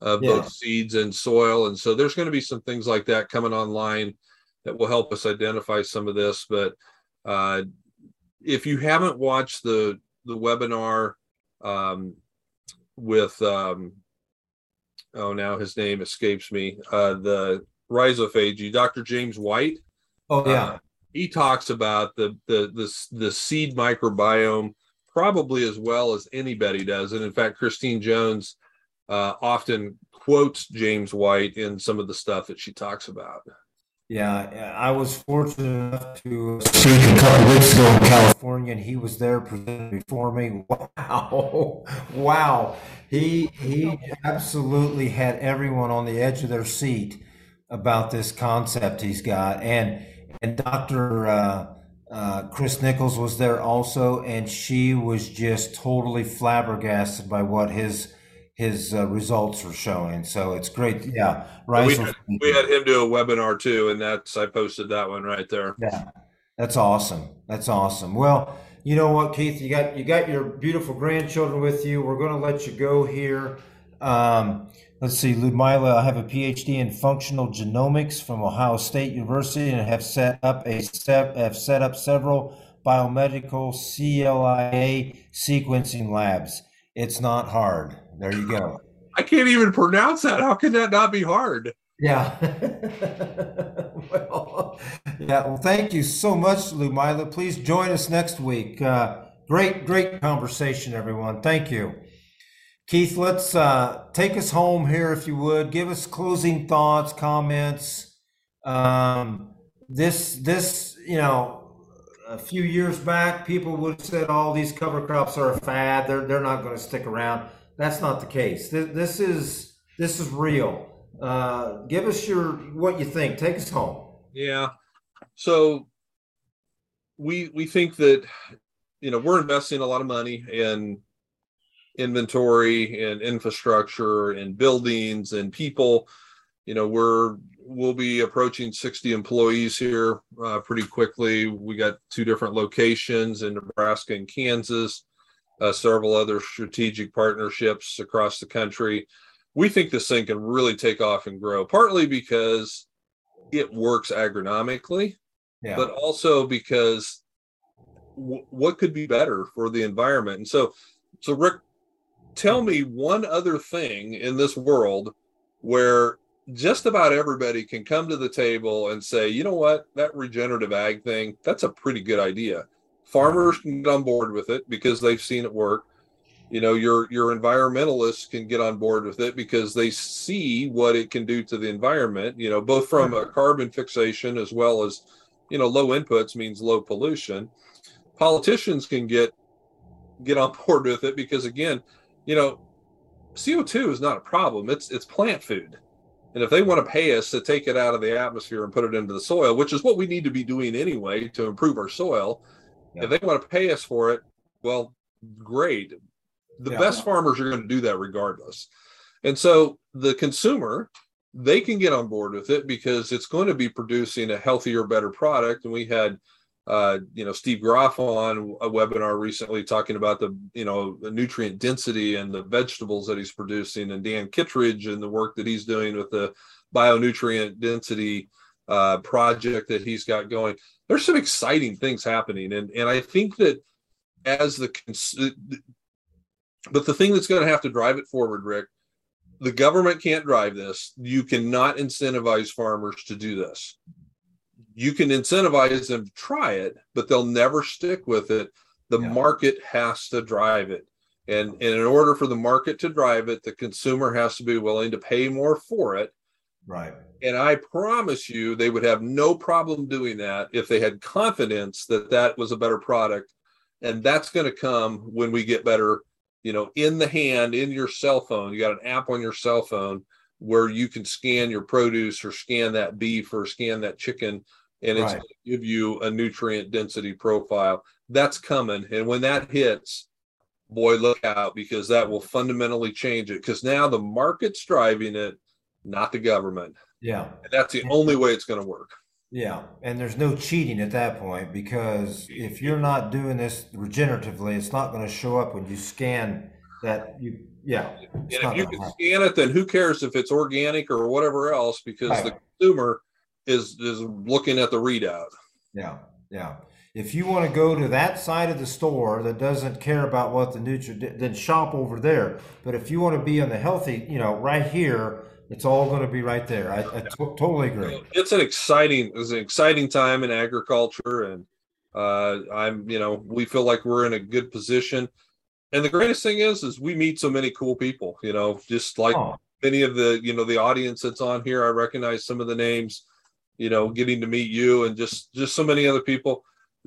of yeah. both seeds and soil. And so there's going to be some things like that coming online that will help us identify some of this. But uh, if you haven't watched the the webinar um, with um, oh now his name escapes me uh, the rhizophagy, Dr. James White. Oh yeah, uh, he talks about the the the the seed microbiome probably as well as anybody does, and in fact, Christine Jones uh, often quotes James White in some of the stuff that she talks about. Yeah, I was fortunate enough to see a couple weeks ago in California, and he was there presenting before me. [LAUGHS] Wow, wow, he he absolutely had everyone on the edge of their seat about this concept he's got, and and Doctor uh, uh, Kris Nichols was there also, and she was just totally flabbergasted by what his his uh, results were showing. So it's great. Yeah, right. We, had, we had him do a webinar too, and that's I posted that one right there. Yeah, that's awesome. That's awesome. Well, you know what, Keith, you got you got your beautiful grandchildren with you. We're going to let you go here. Um, let's see, Ludmila. I have a PhD in functional genomics from Ohio State University, and have set up a step have set up several biomedical CLIA sequencing labs. It's not hard. There you go. I can't even pronounce that. How can that not be hard? Yeah. [LAUGHS] well, yeah. Well, thank you so much, Lumila. Please join us next week. Uh, great, great conversation, everyone. Thank you. Keith, let's uh, take us home here, if you would. Give us closing thoughts, comments. Um, this, this, you know, a few years back, people would have said all these cover crops are a fad. They're, they're not going to stick around. That's not the case. This, this is this is real. Uh, give us your what you think. Take us home. Yeah. So we we think that you know we're investing a lot of money in inventory and infrastructure and buildings and people you know we're we'll be approaching 60 employees here uh, pretty quickly we got two different locations in nebraska and kansas uh, several other strategic partnerships across the country. We think this thing can really take off and grow, partly because it works agronomically, yeah. but also because w- what could be better for the environment? And so, so Rick, tell me one other thing in this world where just about everybody can come to the table and say, you know what, that regenerative ag thing, that's a pretty good idea. Farmers can get on board with it because they've seen it work. You know your your environmentalists can get on board with it because they see what it can do to the environment you know both from a carbon fixation as well as you know low inputs means low pollution. Politicians can get get on [LAUGHS] board with it because again you know co2 is not a problem it's it's plant food and if they want to pay us to take it out of the atmosphere and put it into the soil which is what we need to be doing anyway to improve our soil yeah. If they want to pay us for it, well, great. The yeah. best farmers are going to do that regardless. And so the consumer, they can get on board with it because it's going to be producing a healthier, better product. And we had, uh, you know, Steve Groff on a webinar recently talking about the, you know, the nutrient density and the vegetables that he's producing, and Dan Kittredge and the work that he's doing with the bionutrient density uh, project that he's got going there's some exciting things happening, and and I think that as the but the thing that's going to have to drive it forward, Rick, the government can't drive this. You cannot incentivize farmers to do this. You can incentivize them to try it, but they'll never stick with it The Yeah. market has to drive it. And, and in order for the market to drive it, the consumer has to be willing to pay more for it. Right. And I promise you, they would have no problem doing that if they had confidence that that was a better product. And that's going to come when we get better, you know, in the hand, in your cell phone. You got an app on your cell phone where you can scan your produce or scan that beef or scan that chicken, and it's Right. going to give you a nutrient density profile. That's coming. And when that hits, boy, look out because that will fundamentally change it. Because now the market's driving it, not the government. Yeah. And that's the only way it's going to work. Yeah. And there's no cheating at that point because if you're not doing this regeneratively, it's not going to show up when you scan that you yeah. And if you can happen. scan it, then who cares if it's organic or whatever else? Because the consumer is is looking at the readout. Yeah, yeah. If you want to go to that side of the store that doesn't care about what the nutrient, then shop over there. But if you want to be on the healthy, you know, right here, it's all going to be right there. I, I totally agree. It's an exciting, it's an exciting time in agriculture, and uh, I'm, you know, we feel like we're in a good position. And the greatest thing is, is we meet so many cool people. You know, just like Oh, many of the, you know, the audience that's on here. I recognize some of the names. You know, getting to meet you and just just so many other people.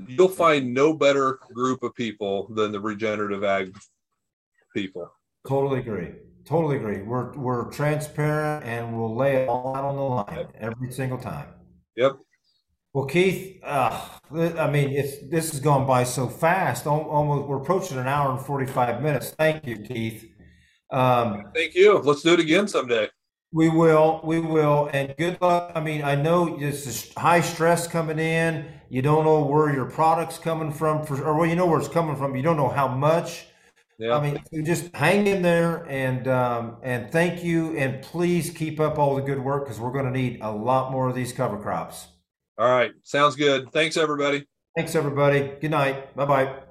You'll find no better group of people than the regenerative ag people. totally agree. Totally agree. We're we're transparent and we'll lay it all out on the line every single time. Yep. Well, Keith, uh, I mean, it's this has gone by so fast. Almost, we're approaching an hour and forty-five minutes. Thank you, Keith. Um, Thank you. Let's do it again someday. We will, we will, and good luck. I mean, I know this is high stress coming in. You don't know where your product's coming from, for, or well, you know where it's coming from. You don't know how much. Yeah. I mean, you just hang in there, and um, and thank you, and please keep up all the good work because we're going to need a lot more of these cover crops. All right. Sounds good. Thanks, everybody. Thanks, everybody. Good night. Bye bye.